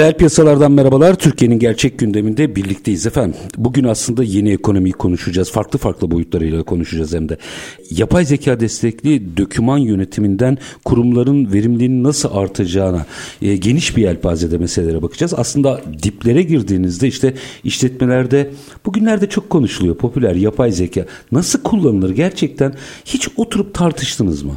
Reel piyasalardan merhabalar. Türkiye'nin gerçek gündeminde birlikteyiz efendim. Bugün aslında yeni ekonomiyi konuşacağız. Farklı farklı boyutlarıyla konuşacağız hem de. Yapay zeka destekli döküman yönetiminden kurumların verimliliğinin nasıl artacağına e, geniş bir yelpazede meselelere bakacağız. Aslında diplere girdiğinizde işte işletmelerde bugünlerde çok konuşuluyor popüler yapay zeka. Nasıl kullanılır gerçekten hiç oturup tartıştınız mı?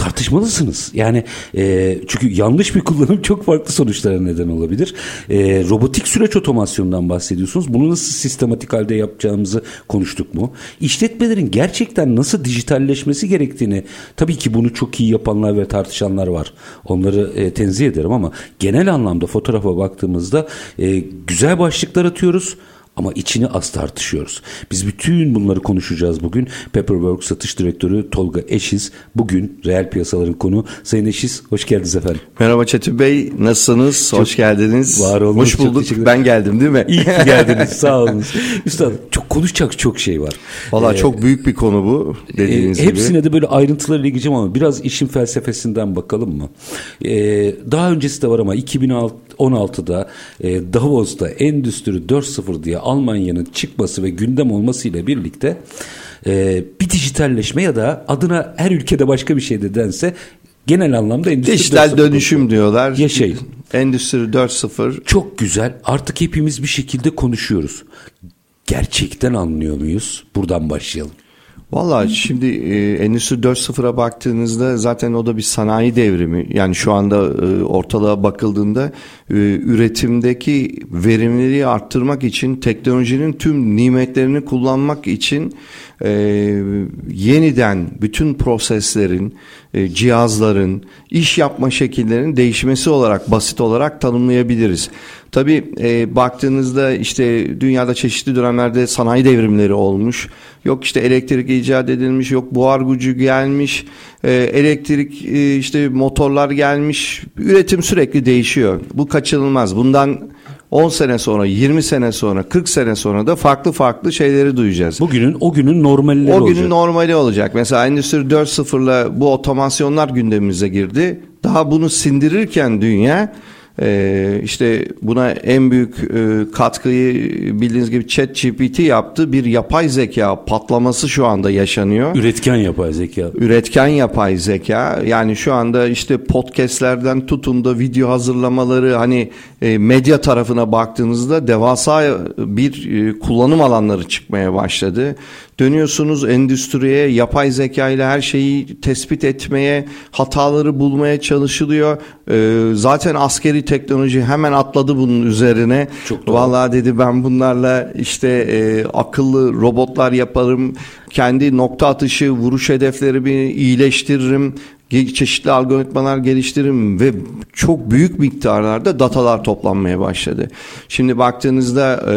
Tartışmalısınız. Yani e, çünkü yanlış bir kullanım çok farklı sonuçlara neden olabilir. E, robotik süreç otomasyondan bahsediyorsunuz. Bunu nasıl sistematik halde yapacağımızı konuştuk mu? İşletmelerin gerçekten nasıl dijitalleşmesi gerektiğini tabii ki bunu çok iyi yapanlar ve tartışanlar var. Onları e, tenzih ederim ama genel anlamda fotoğrafa baktığımızda e, güzel başlıklar atıyoruz ama içini az tartışıyoruz. Biz bütün bunları konuşacağız bugün. Pepperwork Satış Direktörü Tolga Eşiz. Bugün reel piyasaların konu. Sayın Eşiz hoş geldiniz efendim. Merhaba Çetin Bey nasılsınız? Çok hoş geldiniz. Var olun. Hoş bulduk. Ben geldim değil mi? İyi ki geldiniz sağ olun. Üstad çok konuşacak çok şey var. Valla ee, çok büyük bir konu bu dediğiniz e, gibi. Hepsine de böyle ayrıntılarıyla gireceğim ama biraz işin felsefesinden bakalım mı? Ee, daha öncesi de var ama 2016'da e, Davos'ta Endüstri 4.0 diye Almanya'nın çıkması ve gündem olmasıyla birlikte e, bir dijitalleşme ya da adına her ülkede başka bir şey de dense genel anlamda endüstri dijital dönüşüm diyorlar. Yaşayın. Endüstri 4.0. Çok güzel. Artık hepimiz bir şekilde konuşuyoruz. Gerçekten anlıyor muyuz? Buradan başlayalım. Valla şimdi e, Endüstri 4.0'a baktığınızda zaten o da bir sanayi devrimi. Yani şu anda e, ortalığa bakıldığında e, üretimdeki verimliliği arttırmak için teknolojinin tüm nimetlerini kullanmak için e, yeniden bütün proseslerin, e, cihazların, iş yapma şekillerinin değişmesi olarak basit olarak tanımlayabiliriz. Tabii e, baktığınızda işte dünyada çeşitli dönemlerde sanayi devrimleri olmuş. Yok işte elektrik icat edilmiş, yok buhar gücü gelmiş, e, elektrik e, işte motorlar gelmiş. Üretim sürekli değişiyor. Bu kaçınılmaz. Bundan 10 sene sonra, 20 sene sonra, 40 sene sonra da farklı farklı şeyleri duyacağız. Bugünün o günün normalleri olacak. O günün olacak. normali olacak. Mesela Endüstri 4.0'la bu otomasyonlar gündemimize girdi. Daha bunu sindirirken dünya ee, işte buna en büyük e, katkıyı bildiğiniz gibi Chat GPT yaptı. Bir yapay zeka patlaması şu anda yaşanıyor. Üretken yapay zeka. Üretken yapay zeka. Yani şu anda işte podcastlerden tutun da video hazırlamaları hani e, medya tarafına baktığınızda devasa bir e, kullanım alanları çıkmaya başladı. Dönüyorsunuz endüstriye, yapay zeka ile her şeyi tespit etmeye, hataları bulmaya çalışılıyor. Ee, zaten askeri teknoloji hemen atladı bunun üzerine. Çok doğru. Vallahi dedi ben bunlarla işte e, akıllı robotlar yaparım. Kendi nokta atışı vuruş hedeflerimi iyileştiririm çeşitli algoritmalar geliştiririm ve çok büyük miktarlarda datalar toplanmaya başladı. Şimdi baktığınızda e,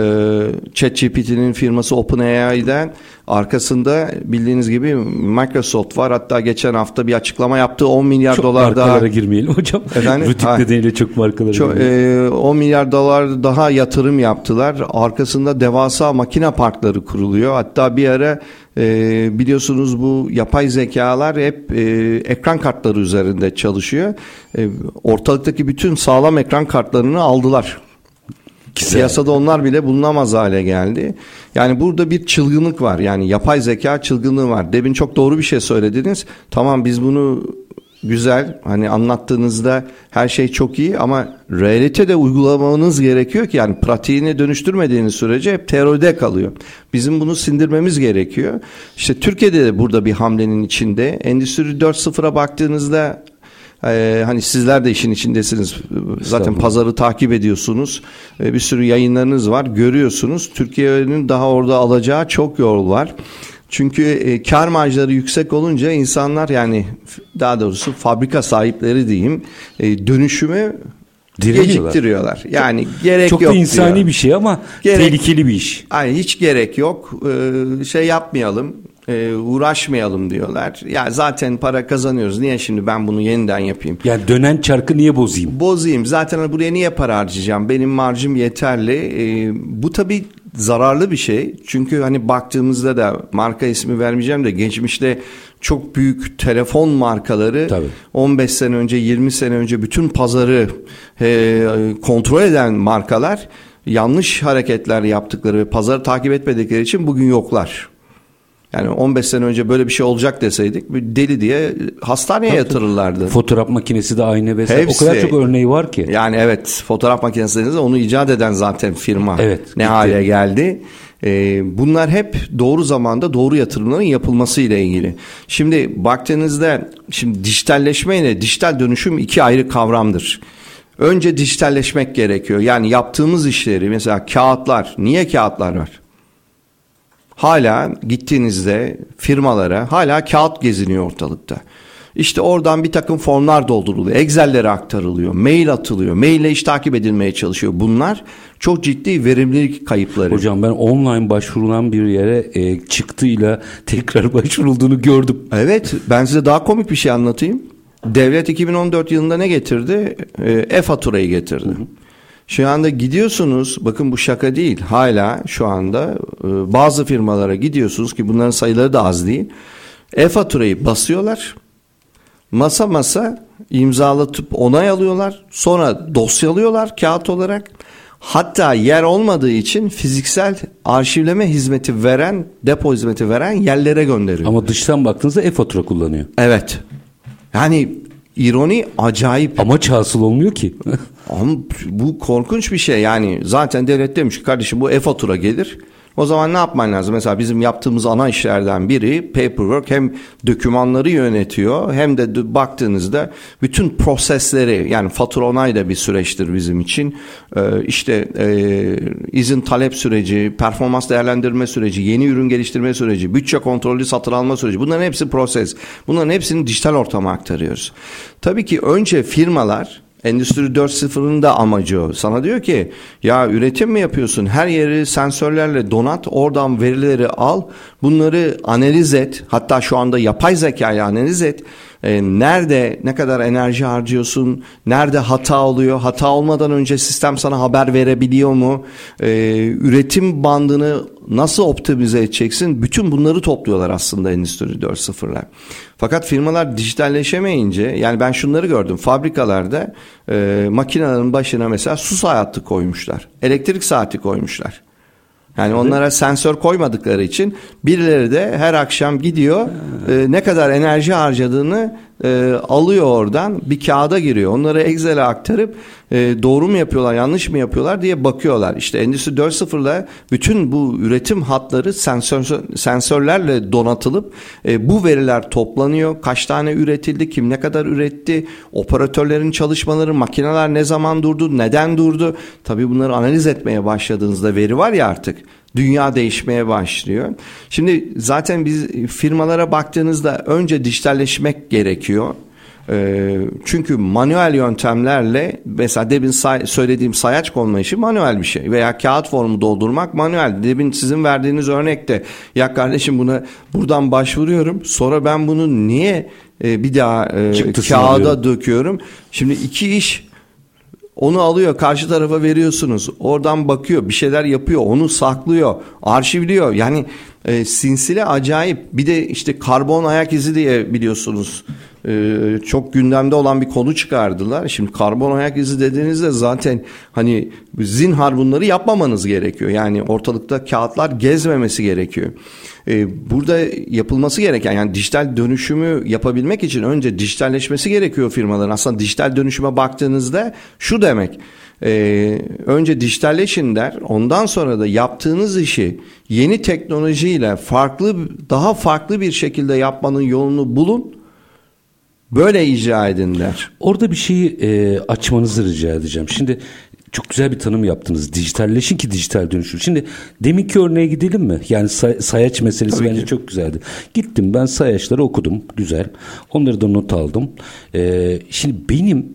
ChatGPT'nin firması OpenAI'den arkasında bildiğiniz gibi Microsoft var. Hatta geçen hafta bir açıklama yaptı 10 milyar çok dolar daha. Çok girmeyelim hocam. Efendim? Rutik ha, nedeniyle çok markalara çok, e, 10 milyar dolar daha yatırım yaptılar. Arkasında devasa makine parkları kuruluyor. Hatta bir ara e, biliyorsunuz bu yapay zekalar hep e, ekran kartları üzerinde çalışıyor. E, ortalıktaki bütün sağlam ekran kartlarını aldılar. Güzel. Piyasada onlar bile bulunamaz hale geldi. Yani burada bir çılgınlık var. Yani yapay zeka çılgınlığı var. Demin çok doğru bir şey söylediniz. Tamam biz bunu güzel hani anlattığınızda her şey çok iyi ama realite de uygulamanız gerekiyor ki yani pratiğini dönüştürmediğiniz sürece hep teoride kalıyor. Bizim bunu sindirmemiz gerekiyor. İşte Türkiye'de de burada bir hamlenin içinde. Endüstri 4.0'a baktığınızda Ee, hani sizler de işin içindesiniz. Zaten pazarı takip ediyorsunuz. Ee, bir sürü yayınlarınız var. Görüyorsunuz. Türkiye'nin daha orada alacağı çok yol var. Çünkü e, kar marjları yüksek olunca insanlar yani daha doğrusu fabrika sahipleri diyeyim e, dönüşümü geciktiriyorlar. Yani gerek Çok yok da insani diyor. bir şey ama Gerek- tehlikeli bir iş. Ay hiç gerek yok. Ee, şey yapmayalım. E, uğraşmayalım diyorlar. Ya zaten para kazanıyoruz. Niye şimdi ben bunu yeniden yapayım? Yani dönen çarkı niye bozayım? Bozayım. Zaten hani buraya niye para harcayacağım? Benim marjım yeterli. Ee, bu tabii zararlı bir şey. Çünkü hani baktığımızda da marka ismi vermeyeceğim de geçmişte çok büyük telefon markaları Tabii. 15 sene önce 20 sene önce bütün pazarı e, kontrol eden markalar yanlış hareketler yaptıkları ve pazarı takip etmedikleri için bugün yoklar. Yani 15 sene önce böyle bir şey olacak deseydik bir deli diye hastaneye yatırırlardı. Fotoğraf makinesi de aynı vesaire. Hepsi. O kadar çok örneği var ki. Yani evet fotoğraf makinesi dediğinizde onu icat eden zaten firma Evet, ne gitti. hale geldi. Ee, bunlar hep doğru zamanda doğru yatırımların yapılması ile ilgili. Şimdi baktığınızda şimdi dijitalleşme ile dijital dönüşüm iki ayrı kavramdır. Önce dijitalleşmek gerekiyor. Yani yaptığımız işleri mesela kağıtlar. Niye kağıtlar var? Hala gittiğinizde firmalara hala kağıt geziniyor ortalıkta. İşte oradan bir takım formlar dolduruluyor. Excel'lere aktarılıyor. Mail atılıyor. Maille iş takip edilmeye çalışıyor. Bunlar çok ciddi verimlilik kayıpları. Hocam ben online başvurulan bir yere e, çıktıyla tekrar başvurulduğunu gördüm. Evet ben size daha komik bir şey anlatayım. Devlet 2014 yılında ne getirdi? Ee, E-faturayı getirdi. Şu anda gidiyorsunuz bakın bu şaka değil hala şu anda e, bazı firmalara gidiyorsunuz ki bunların sayıları da az değil. E-faturayı basıyorlar. Masa masa imzalatıp onay alıyorlar. Sonra dosyalıyorlar kağıt olarak. Hatta yer olmadığı için fiziksel arşivleme hizmeti veren, depo hizmeti veren yerlere gönderiyor. Ama dıştan baktığınızda e-fatura kullanıyor. Evet. Yani ironi acayip. Amaç hasıl olmuyor ki. Ama bu korkunç bir şey. Yani zaten devlet demiş ki kardeşim bu e-fatura gelir. O zaman ne yapman lazım? Mesela bizim yaptığımız ana işlerden biri paperwork hem dokümanları yönetiyor hem de baktığınızda bütün prosesleri yani fatura onay da bir süreçtir bizim için. Ee, işte e, izin talep süreci, performans değerlendirme süreci, yeni ürün geliştirme süreci, bütçe kontrolü satın alma süreci bunların hepsi proses. Bunların hepsini dijital ortama aktarıyoruz. Tabii ki önce firmalar Endüstri 4.0'ın da amacı o. Sana diyor ki ya üretim mi yapıyorsun? Her yeri sensörlerle donat, oradan verileri al, bunları analiz et. Hatta şu anda yapay zekayla analiz et. Ee, nerede ne kadar enerji harcıyorsun? Nerede hata oluyor? Hata olmadan önce sistem sana haber verebiliyor mu? Ee, üretim bandını nasıl optimize edeceksin? Bütün bunları topluyorlar aslında Endüstri 4.0'lar. Fakat firmalar dijitalleşemeyince yani ben şunları gördüm. Fabrikalarda e, makinelerin başına mesela su saati koymuşlar. Elektrik saati koymuşlar. Yani onlara sensör koymadıkları için birileri de her akşam gidiyor e, ne kadar enerji harcadığını e, alıyor oradan bir kağıda giriyor. Onları Excel'e aktarıp e, doğru mu yapıyorlar yanlış mı yapıyorlar diye bakıyorlar. İşte Endüstri 4.0'la bütün bu üretim hatları sensör, sensörlerle donatılıp e, bu veriler toplanıyor. Kaç tane üretildi, kim ne kadar üretti, operatörlerin çalışmaları, makineler ne zaman durdu, neden durdu. Tabii bunları analiz etmeye başladığınızda veri var ya artık. Dünya değişmeye başlıyor. Şimdi zaten biz firmalara baktığınızda önce dijitalleşmek gerekiyor. Ee, çünkü manuel yöntemlerle mesela demin say- söylediğim sayaç konma işi manuel bir şey veya kağıt formu doldurmak manuel. Demin sizin verdiğiniz örnekte ya kardeşim buna buradan başvuruyorum sonra ben bunu niye e, bir daha e, Çıktısını kağıda alıyorum. döküyorum. Şimdi iki iş onu alıyor karşı tarafa veriyorsunuz. Oradan bakıyor bir şeyler yapıyor onu saklıyor arşivliyor. Yani e, sinsile acayip bir de işte karbon ayak izi diye biliyorsunuz e, çok gündemde olan bir konu çıkardılar. Şimdi karbon ayak izi dediğinizde zaten hani zinhar bunları yapmamanız gerekiyor. Yani ortalıkta kağıtlar gezmemesi gerekiyor. E, burada yapılması gereken yani dijital dönüşümü yapabilmek için önce dijitalleşmesi gerekiyor firmaların. Aslında dijital dönüşüme baktığınızda şu demek. e, önce dijitalleşin der. Ondan sonra da yaptığınız işi yeni teknolojiyle farklı daha farklı bir şekilde yapmanın yolunu bulun. Böyle icra edin der. Orada bir şeyi e, açmanızı rica edeceğim. Şimdi çok güzel bir tanım yaptınız. Dijitalleşin ki dijital dönüşüm. Şimdi deminki örneğe gidelim mi? Yani say, sayaç meselesi Tabii bence ki. çok güzeldi. Gittim ben sayaçları okudum. Güzel. Onları da not aldım. Ee, şimdi benim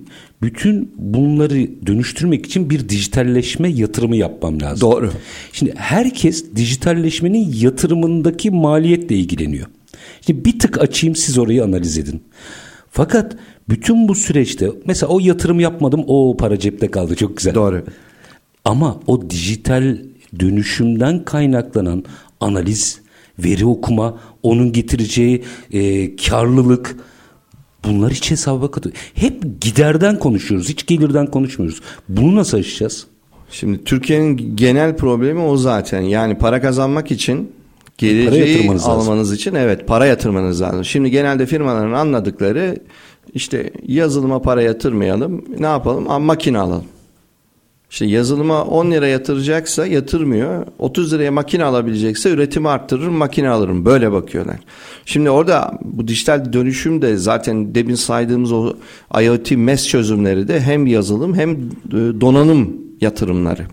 bütün bunları dönüştürmek için bir dijitalleşme yatırımı yapmam lazım. Doğru. Şimdi herkes dijitalleşmenin yatırımındaki maliyetle ilgileniyor. Şimdi bir tık açayım siz orayı analiz edin. Fakat bütün bu süreçte mesela o yatırım yapmadım o para cepte kaldı çok güzel. Doğru. Ama o dijital dönüşümden kaynaklanan analiz, veri okuma, onun getireceği e, karlılık bunlar hiç hesaba katıyor. Hep giderden konuşuyoruz, hiç gelirden konuşmuyoruz. Bunu nasıl aşacağız? Şimdi Türkiye'nin genel problemi o zaten. Yani para kazanmak için geleceği almanız lazım. için evet para yatırmanız lazım. Şimdi genelde firmaların anladıkları işte yazılıma para yatırmayalım. Ne yapalım? Aa, makine alalım. İşte yazılıma 10 lira yatıracaksa yatırmıyor. 30 liraya makine alabilecekse üretimi arttırırım makine alırım. Böyle bakıyorlar. Şimdi orada bu dijital dönüşüm de zaten demin saydığımız o IoT MES çözümleri de hem yazılım hem e, donanım yatırımları.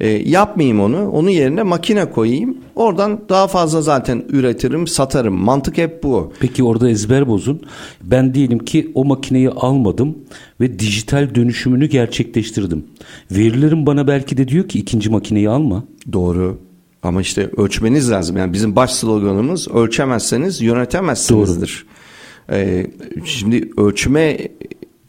E, yapmayayım onu. Onun yerine makine koyayım. Oradan daha fazla zaten üretirim, satarım. Mantık hep bu. Peki orada ezber bozun. Ben diyelim ki o makineyi almadım ve dijital dönüşümünü gerçekleştirdim. Verilerim bana belki de diyor ki ikinci makineyi alma. Doğru. Ama işte ölçmeniz lazım. Yani bizim baş sloganımız ölçemezseniz yönetemezsinizdir. Doğru. Ee, şimdi ölçme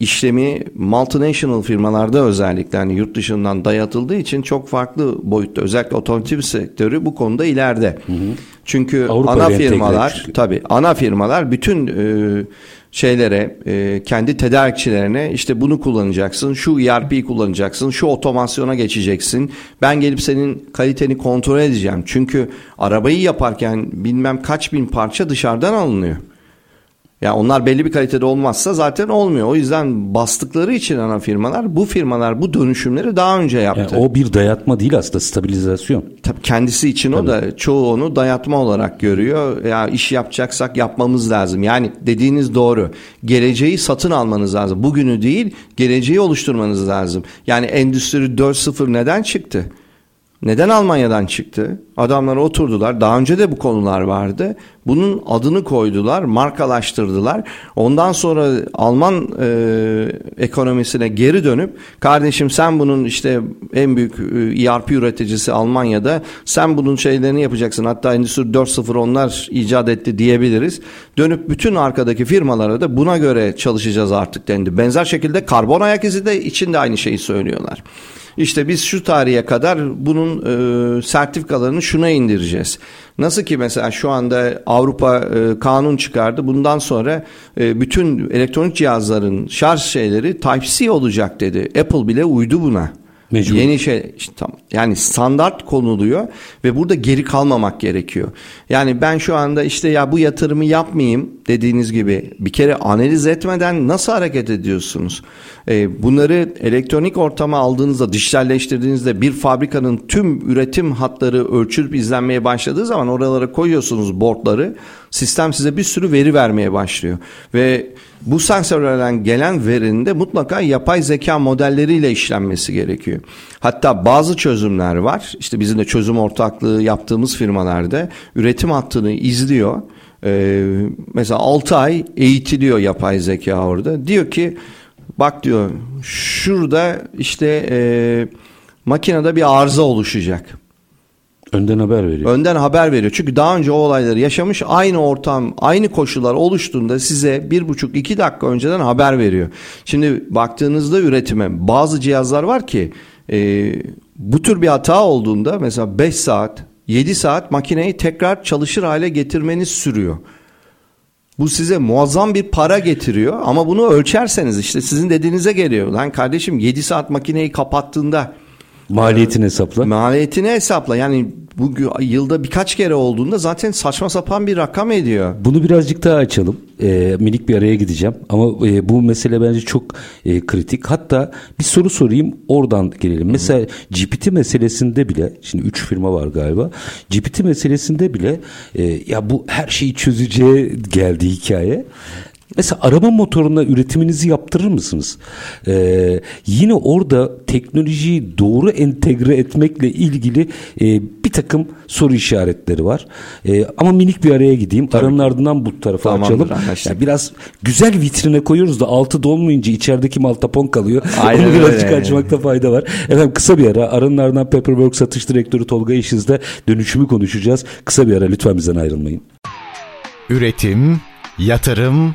işlemi multinational firmalarda özellikle hani yurt dışından dayatıldığı için çok farklı boyutta özellikle otomotiv sektörü bu konuda ileride. Hı hı. Çünkü Avrupa ana firmalar tabi ana firmalar bütün e, şeylere e, kendi tedarikçilerine işte bunu kullanacaksın şu ERP'yi kullanacaksın şu otomasyona geçeceksin ben gelip senin kaliteni kontrol edeceğim çünkü arabayı yaparken bilmem kaç bin parça dışarıdan alınıyor. Yani onlar belli bir kalitede olmazsa zaten olmuyor. O yüzden bastıkları için ana firmalar bu firmalar bu dönüşümleri daha önce yaptı. Yani o bir dayatma değil aslında stabilizasyon. Tabii kendisi için Tabii. o da çoğu onu dayatma olarak görüyor. Ya iş yapacaksak yapmamız lazım. Yani dediğiniz doğru. Geleceği satın almanız lazım. Bugünü değil, geleceği oluşturmanız lazım. Yani Endüstri 4.0 neden çıktı? Neden Almanya'dan çıktı? Adamlar oturdular. Daha önce de bu konular vardı. Bunun adını koydular, markalaştırdılar. Ondan sonra Alman e, ekonomisine geri dönüp kardeşim sen bunun işte en büyük e, ERP üreticisi Almanya'da sen bunun şeylerini yapacaksın. Hatta Endüstri 4.0 onlar icat etti diyebiliriz. Dönüp bütün arkadaki firmalara da buna göre çalışacağız artık dendi. Benzer şekilde karbon ayak izi de içinde aynı şeyi söylüyorlar. İşte biz şu tarihe kadar bunun e, sertifikalarını şuna indireceğiz. Nasıl ki mesela şu anda Avrupa e, kanun çıkardı. Bundan sonra e, bütün elektronik cihazların şarj şeyleri Type-C olacak dedi. Apple bile uydu buna. Mecbur. Yeni şey işte tam yani standart konuluyor ve burada geri kalmamak gerekiyor. Yani ben şu anda işte ya bu yatırımı yapmayayım dediğiniz gibi bir kere analiz etmeden nasıl hareket ediyorsunuz? Ee, bunları elektronik ortama aldığınızda, dijitalleştirdiğinizde bir fabrikanın tüm üretim hatları ölçülüp izlenmeye başladığı zaman oralara koyuyorsunuz boardları. Sistem size bir sürü veri vermeye başlıyor ve bu sensörlerden gelen verinin de mutlaka yapay zeka modelleriyle işlenmesi gerekiyor. Hatta bazı çözümler var. İşte bizim de çözüm ortaklığı yaptığımız firmalarda üretim hattını izliyor. Ee, mesela 6 ay eğitiliyor yapay zeka orada. Diyor ki bak diyor şurada işte e, makinede bir arıza oluşacak. Önden haber veriyor. Önden haber veriyor. Çünkü daha önce o olayları yaşamış aynı ortam, aynı koşullar oluştuğunda size bir buçuk iki dakika önceden haber veriyor. Şimdi baktığınızda üretime bazı cihazlar var ki e, bu tür bir hata olduğunda mesela 5 saat, 7 saat makineyi tekrar çalışır hale getirmeniz sürüyor. Bu size muazzam bir para getiriyor ama bunu ölçerseniz işte sizin dediğinize geliyor. Lan kardeşim 7 saat makineyi kapattığında Maliyetini hesapla. Maliyetini hesapla. Yani bu yılda birkaç kere olduğunda zaten saçma sapan bir rakam ediyor. Bunu birazcık daha açalım. E, minik bir araya gideceğim. Ama e, bu mesele bence çok e, kritik. Hatta bir soru sorayım oradan gelelim. Hı-hı. Mesela GPT meselesinde bile şimdi 3 firma var galiba. GPT meselesinde bile e, ya bu her şeyi çözeceğe geldi hikaye. Mesela araba motoruna üretiminizi yaptırır mısınız? Ee, yine orada teknolojiyi doğru entegre etmekle ilgili e, bir takım soru işaretleri var. E, ama minik bir araya gideyim. Tabii Aranın ardından bu tarafa Tamamdır, açalım. Yani biraz güzel vitrine koyuyoruz da altı dolmayınca içerideki mal tapon kalıyor. Aynen Onu birazcık öyle. açmakta fayda var. Efendim kısa bir ara. Aranın ardından Paperwork satış direktörü Tolga İşiz'de dönüşümü konuşacağız. Kısa bir ara lütfen bizden ayrılmayın. Üretim, yatırım,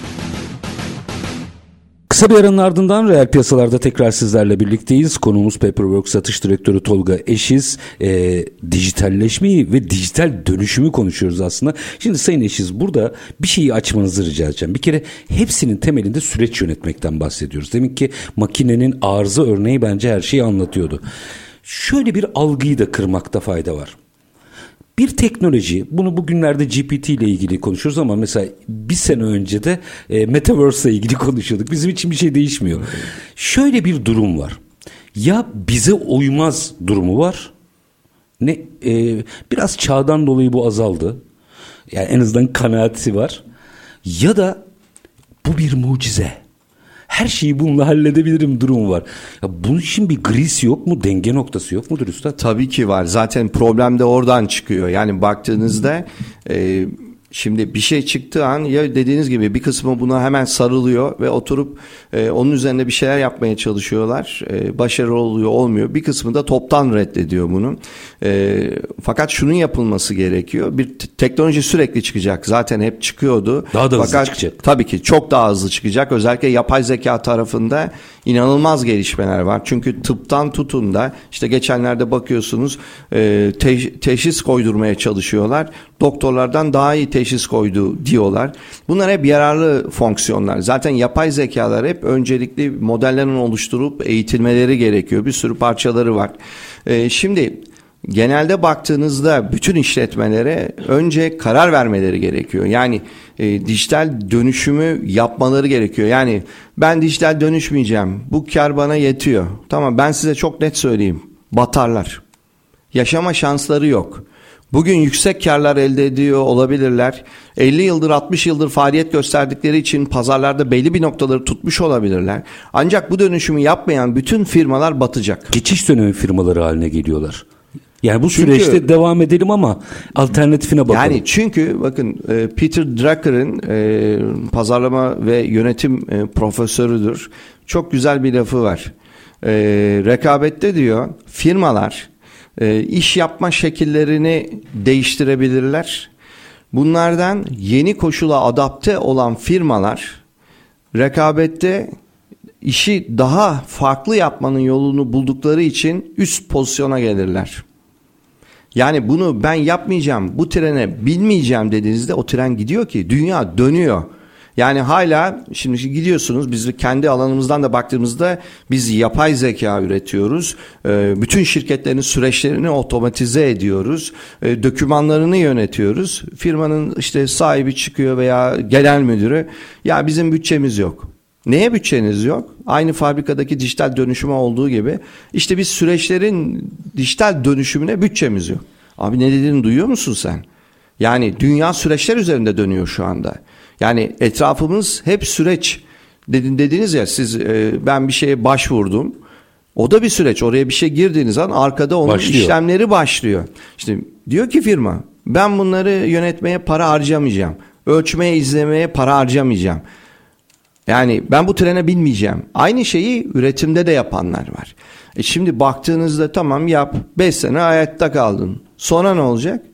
Kısa bir aranın ardından reel piyasalarda tekrar sizlerle birlikteyiz. Konuğumuz Paperwork Satış Direktörü Tolga Eşiz. E, dijitalleşmeyi ve dijital dönüşümü konuşuyoruz aslında. Şimdi Sayın Eşiz burada bir şeyi açmanızı rica edeceğim. Bir kere hepsinin temelinde süreç yönetmekten bahsediyoruz. Demek ki makinenin arıza örneği bence her şeyi anlatıyordu. Şöyle bir algıyı da kırmakta fayda var. Bir teknoloji, bunu bugünlerde GPT ile ilgili konuşuyoruz ama mesela bir sene önce de e, Metaverse ile ilgili konuşuyorduk. Bizim için bir şey değişmiyor. Şöyle bir durum var. Ya bize uymaz durumu var. Ne e, biraz çağdan dolayı bu azaldı. Yani en azından kanaati var. Ya da bu bir mucize her şeyi bununla halledebilirim durum var. Ya bunun için bir gris yok mu? Denge noktası yok mudur üstad? Tabii ki var. Zaten problem de oradan çıkıyor. Yani baktığınızda e, Şimdi bir şey çıktığı an ya dediğiniz gibi bir kısmı buna hemen sarılıyor ve oturup e, onun üzerine bir şeyler yapmaya çalışıyorlar. E, başarılı oluyor olmuyor. Bir kısmı da toptan reddediyor bunu. E, fakat şunun yapılması gerekiyor. Bir teknoloji sürekli çıkacak. Zaten hep çıkıyordu. Daha da fakat, hızlı çıkacak. Tabii ki çok daha hızlı çıkacak. Özellikle yapay zeka tarafında inanılmaz gelişmeler var. Çünkü tıptan tutun da işte geçenlerde bakıyorsunuz e, te- teşhis koydurmaya çalışıyorlar. Doktorlardan daha iyi teşhis koydu diyorlar. Bunlar hep yararlı fonksiyonlar. Zaten yapay zekalar hep öncelikli modellerin oluşturup eğitilmeleri gerekiyor. Bir sürü parçaları var. E, şimdi genelde baktığınızda bütün işletmelere önce karar vermeleri gerekiyor. Yani e, dijital dönüşümü yapmaları gerekiyor. Yani ben dijital dönüşmeyeceğim. Bu kar bana yetiyor. Tamam ben size çok net söyleyeyim. Batarlar. Yaşama şansları yok. Bugün yüksek karlar elde ediyor olabilirler. 50 yıldır 60 yıldır faaliyet gösterdikleri için pazarlarda belli bir noktaları tutmuş olabilirler. Ancak bu dönüşümü yapmayan bütün firmalar batacak. Geçiş dönemi firmaları haline geliyorlar. Yani bu çünkü, süreçte devam edelim ama alternatifine bakalım. Yani çünkü bakın e, Peter Drucker'ın e, pazarlama ve yönetim e, profesörüdür. Çok güzel bir lafı var. Rekabette diyor firmalar iş yapma şekillerini değiştirebilirler. Bunlardan yeni koşula adapte olan firmalar rekabette işi daha farklı yapmanın yolunu buldukları için üst pozisyona gelirler. Yani bunu ben yapmayacağım, bu trene binmeyeceğim dediğinizde o tren gidiyor ki dünya dönüyor. Yani hala şimdi gidiyorsunuz biz kendi alanımızdan da baktığımızda biz yapay zeka üretiyoruz. Ee, bütün şirketlerin süreçlerini otomatize ediyoruz. Ee, dokümanlarını yönetiyoruz. Firmanın işte sahibi çıkıyor veya genel müdürü ya bizim bütçemiz yok. Neye bütçeniz yok? Aynı fabrikadaki dijital dönüşüme olduğu gibi işte biz süreçlerin dijital dönüşümüne bütçemiz yok. Abi ne dediğini duyuyor musun sen? Yani dünya süreçler üzerinde dönüyor şu anda. Yani etrafımız hep süreç. Dedin dediniz ya siz e, ben bir şeye başvurdum. O da bir süreç. Oraya bir şey girdiğiniz an arkada onun başlıyor. işlemleri başlıyor. İşte diyor ki firma ben bunları yönetmeye para harcamayacağım. Ölçmeye, izlemeye para harcamayacağım. Yani ben bu trene binmeyeceğim. Aynı şeyi üretimde de yapanlar var. E şimdi baktığınızda tamam yap 5 sene hayatta kaldın. Sonra ne olacak?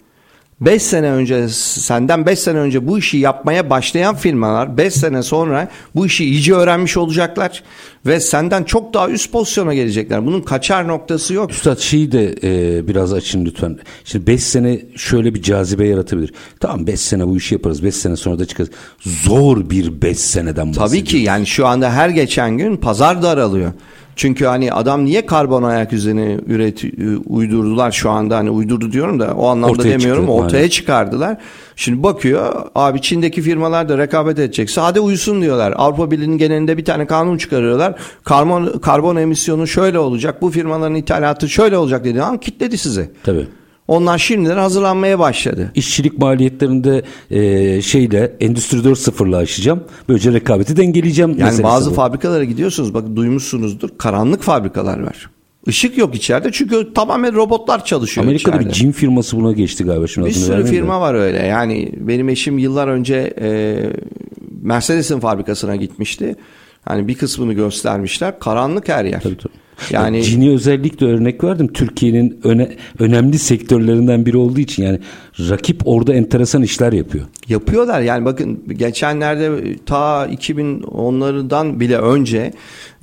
5 sene önce senden 5 sene önce bu işi yapmaya başlayan firmalar 5 sene sonra bu işi iyice öğrenmiş olacaklar ve senden çok daha üst pozisyona gelecekler. Bunun kaçar noktası yok. Üstad şeyi de e, biraz açın lütfen. Şimdi 5 sene şöyle bir cazibe yaratabilir. Tamam 5 sene bu işi yaparız. 5 sene sonra da çıkarız. Zor bir 5 seneden bahsediyoruz. Tabii ki yani şu anda her geçen gün pazar daralıyor. Çünkü hani adam niye karbon ayak üzerine üret uydurdular şu anda hani uydurdu diyorum da o anlamda Ortaya demiyorum çıktı, ortaya aynen. çıkardılar. Şimdi bakıyor abi Çin'deki firmalar da rekabet edecekse hadi uyusun diyorlar. Avrupa Birliği'nin genelinde bir tane kanun çıkarıyorlar. Karbon karbon emisyonu şöyle olacak. Bu firmaların ithalatı şöyle olacak dedi. Ama kitledi sizi. Tabii. Onlar şimdiden hazırlanmaya başladı. İşçilik maliyetlerinde e, şeyle Endüstri 4.0'la aşacağım. Böylece rekabeti dengeleyeceğim. Yani bazı bu. fabrikalara gidiyorsunuz bak duymuşsunuzdur karanlık fabrikalar var. Işık yok içeride çünkü tamamen robotlar çalışıyor Amerika'da içeride. bir cin firması buna geçti galiba. Şimdi Bir adını sürü firma var öyle. Yani benim eşim yıllar önce e, Mercedes'in fabrikasına gitmişti. Hani bir kısmını göstermişler. Karanlık her yer. Tabii, tabii. Yani Cini özellikle örnek verdim. Türkiye'nin öne, önemli sektörlerinden biri olduğu için yani rakip orada enteresan işler yapıyor. yapıyorlar. Yani bakın geçenlerde ta 2010'lardan bile önce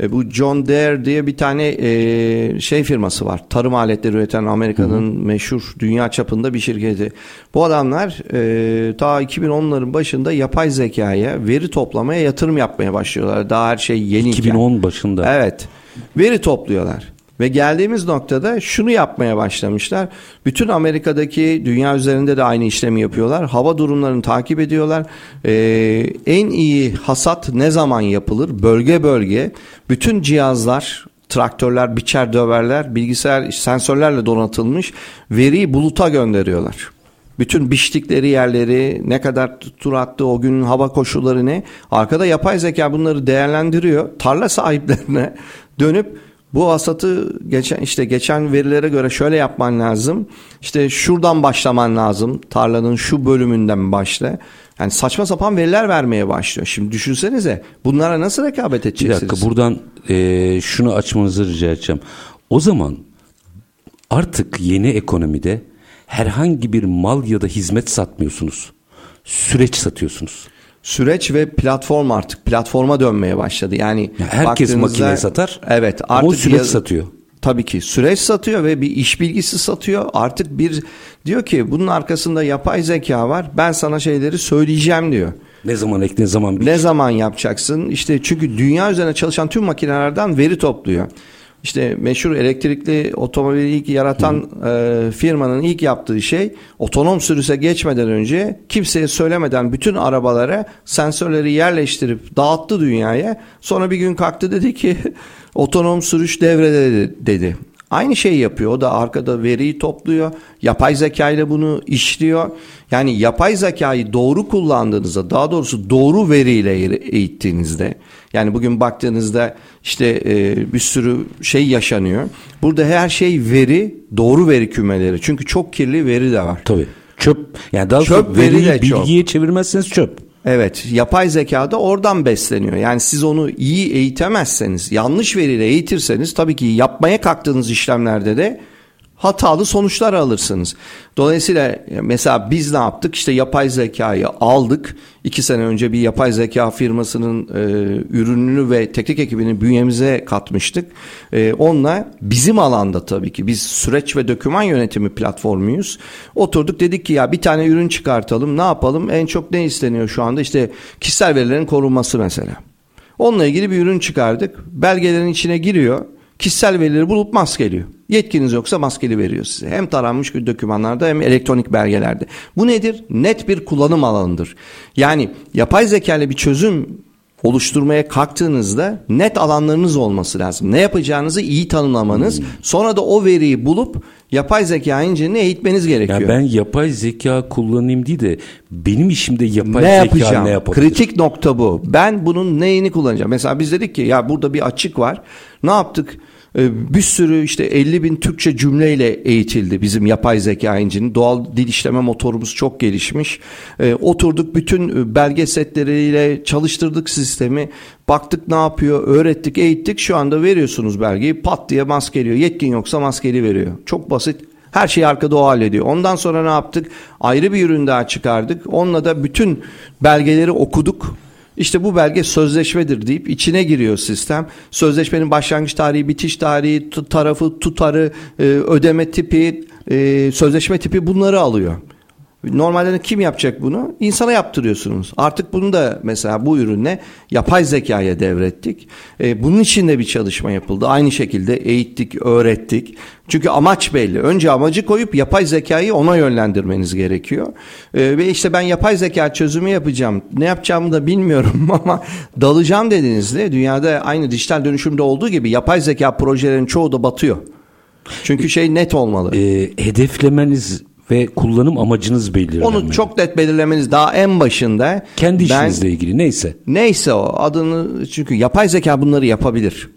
e, bu John Deere diye bir tane e, şey firması var. Tarım aletleri üreten Amerika'nın meşhur dünya çapında bir şirketi. Bu adamlar e, ta 2010'ların başında yapay zekaya, veri toplamaya yatırım yapmaya başlıyorlar. Daha her şey yeni. 2010 başında. Evet. Veri topluyorlar. Ve geldiğimiz noktada şunu yapmaya başlamışlar. Bütün Amerika'daki dünya üzerinde de aynı işlemi yapıyorlar. Hava durumlarını takip ediyorlar. Ee, en iyi hasat ne zaman yapılır? Bölge bölge. Bütün cihazlar traktörler, biçer döverler, bilgisayar sensörlerle donatılmış veriyi buluta gönderiyorlar. Bütün biçtikleri yerleri, ne kadar tur attı, o günün hava koşulları ne? Arkada yapay zeka bunları değerlendiriyor. Tarla sahiplerine dönüp bu hasatı geçen işte geçen verilere göre şöyle yapman lazım. İşte şuradan başlaman lazım. Tarlanın şu bölümünden başla. Yani saçma sapan veriler vermeye başlıyor. Şimdi düşünsenize bunlara nasıl rekabet Bir edeceksiniz? dakika buradan e, şunu açmanızı rica edeceğim. O zaman artık yeni ekonomide herhangi bir mal ya da hizmet satmıyorsunuz. Süreç satıyorsunuz. Süreç ve platform artık platforma dönmeye başladı. Yani Ya herkes makine satar, Evet, ama o artık süreç ya- satıyor. Tabii ki süreç satıyor ve bir iş bilgisi satıyor. Artık bir diyor ki bunun arkasında yapay zeka var. Ben sana şeyleri söyleyeceğim diyor. Ne zaman ek ne zaman bir Ne zaman yapacaksın? İşte çünkü dünya üzerine çalışan tüm makinelerden veri topluyor. İşte meşhur elektrikli otomobili ilk yaratan e, firmanın ilk yaptığı şey otonom sürüse geçmeden önce kimseye söylemeden bütün arabalara sensörleri yerleştirip dağıttı dünyaya. Sonra bir gün kalktı dedi ki otonom sürüş devrede dedi-. Aynı şeyi yapıyor. O da arkada veriyi topluyor. Yapay zeka ile bunu işliyor. Yani yapay zekayı doğru kullandığınızda, daha doğrusu doğru veriyle eğittiğinizde, yani bugün baktığınızda işte e, bir sürü şey yaşanıyor. Burada her şey veri, doğru veri kümeleri. Çünkü çok kirli veri de var. Tabii. Çöp. Yani daha Çöp sonra veri veriyi de çok. bilgiye çevirmezseniz çöp. Evet, yapay zeka da oradan besleniyor. Yani siz onu iyi eğitemezseniz, yanlış veriyle eğitirseniz tabii ki yapmaya kalktığınız işlemlerde de hatalı sonuçlar alırsınız. Dolayısıyla mesela biz ne yaptık? İşte yapay zekayı aldık. İki sene önce bir yapay zeka firmasının e, ürününü ve teknik ekibini bünyemize katmıştık. E, onunla bizim alanda tabii ki biz süreç ve döküman yönetimi platformuyuz. Oturduk dedik ki ya bir tane ürün çıkartalım. Ne yapalım? En çok ne isteniyor şu anda? İşte kişisel verilerin korunması mesela. Onunla ilgili bir ürün çıkardık. Belgelerin içine giriyor. Kişisel verileri bulup maskeliyor. Yetkiniz yoksa maskeli veriyor size. Hem taranmış dokümanlarda hem elektronik belgelerde. Bu nedir? Net bir kullanım alanıdır. Yani yapay zeka ile bir çözüm oluşturmaya kalktığınızda net alanlarınız olması lazım. Ne yapacağınızı iyi tanımlamanız, sonra da o veriyi bulup yapay zeka engine'ini eğitmeniz gerekiyor. Ya ben yapay zeka kullanayım değil de benim işimde yapay ne zeka yapacağım? ne yapabilir? Kritik nokta bu. Ben bunun neyini kullanacağım? Mesela biz dedik ki ya burada bir açık var. Ne yaptık? Ee, Bir sürü işte 50 bin Türkçe cümleyle eğitildi bizim yapay zeka engine. Doğal dil işleme motorumuz çok gelişmiş. Ee, oturduk bütün e, belge setleriyle çalıştırdık sistemi. Baktık ne yapıyor, öğrettik, eğittik. Şu anda veriyorsunuz belgeyi pat diye maskeliyor. Yetkin yoksa maskeli veriyor. Çok basit. Her şeyi arkada o hallediyor. Ondan sonra ne yaptık? Ayrı bir ürün daha çıkardık. Onunla da bütün belgeleri okuduk. İşte bu belge sözleşmedir deyip içine giriyor sistem. Sözleşmenin başlangıç tarihi, bitiş tarihi, tarafı, tutarı, e, ödeme tipi, e, sözleşme tipi bunları alıyor. Normalde kim yapacak bunu? İnsana yaptırıyorsunuz. Artık bunu da mesela bu ürünle yapay zekaya devrettik. E, bunun için de bir çalışma yapıldı. Aynı şekilde eğittik, öğrettik. Çünkü amaç belli. Önce amacı koyup yapay zekayı ona yönlendirmeniz gerekiyor. E, ve işte ben yapay zeka çözümü yapacağım. Ne yapacağımı da bilmiyorum ama dalacağım dediğinizde dünyada aynı dijital dönüşümde olduğu gibi yapay zeka projelerinin çoğu da batıyor. Çünkü şey net olmalı. E, hedeflemeniz ve kullanım amacınız belirlenmeli. Onu çok net belirlemeniz daha en başında. Kendi işinizle ben, ilgili neyse. Neyse o adını çünkü yapay zeka bunları yapabilir.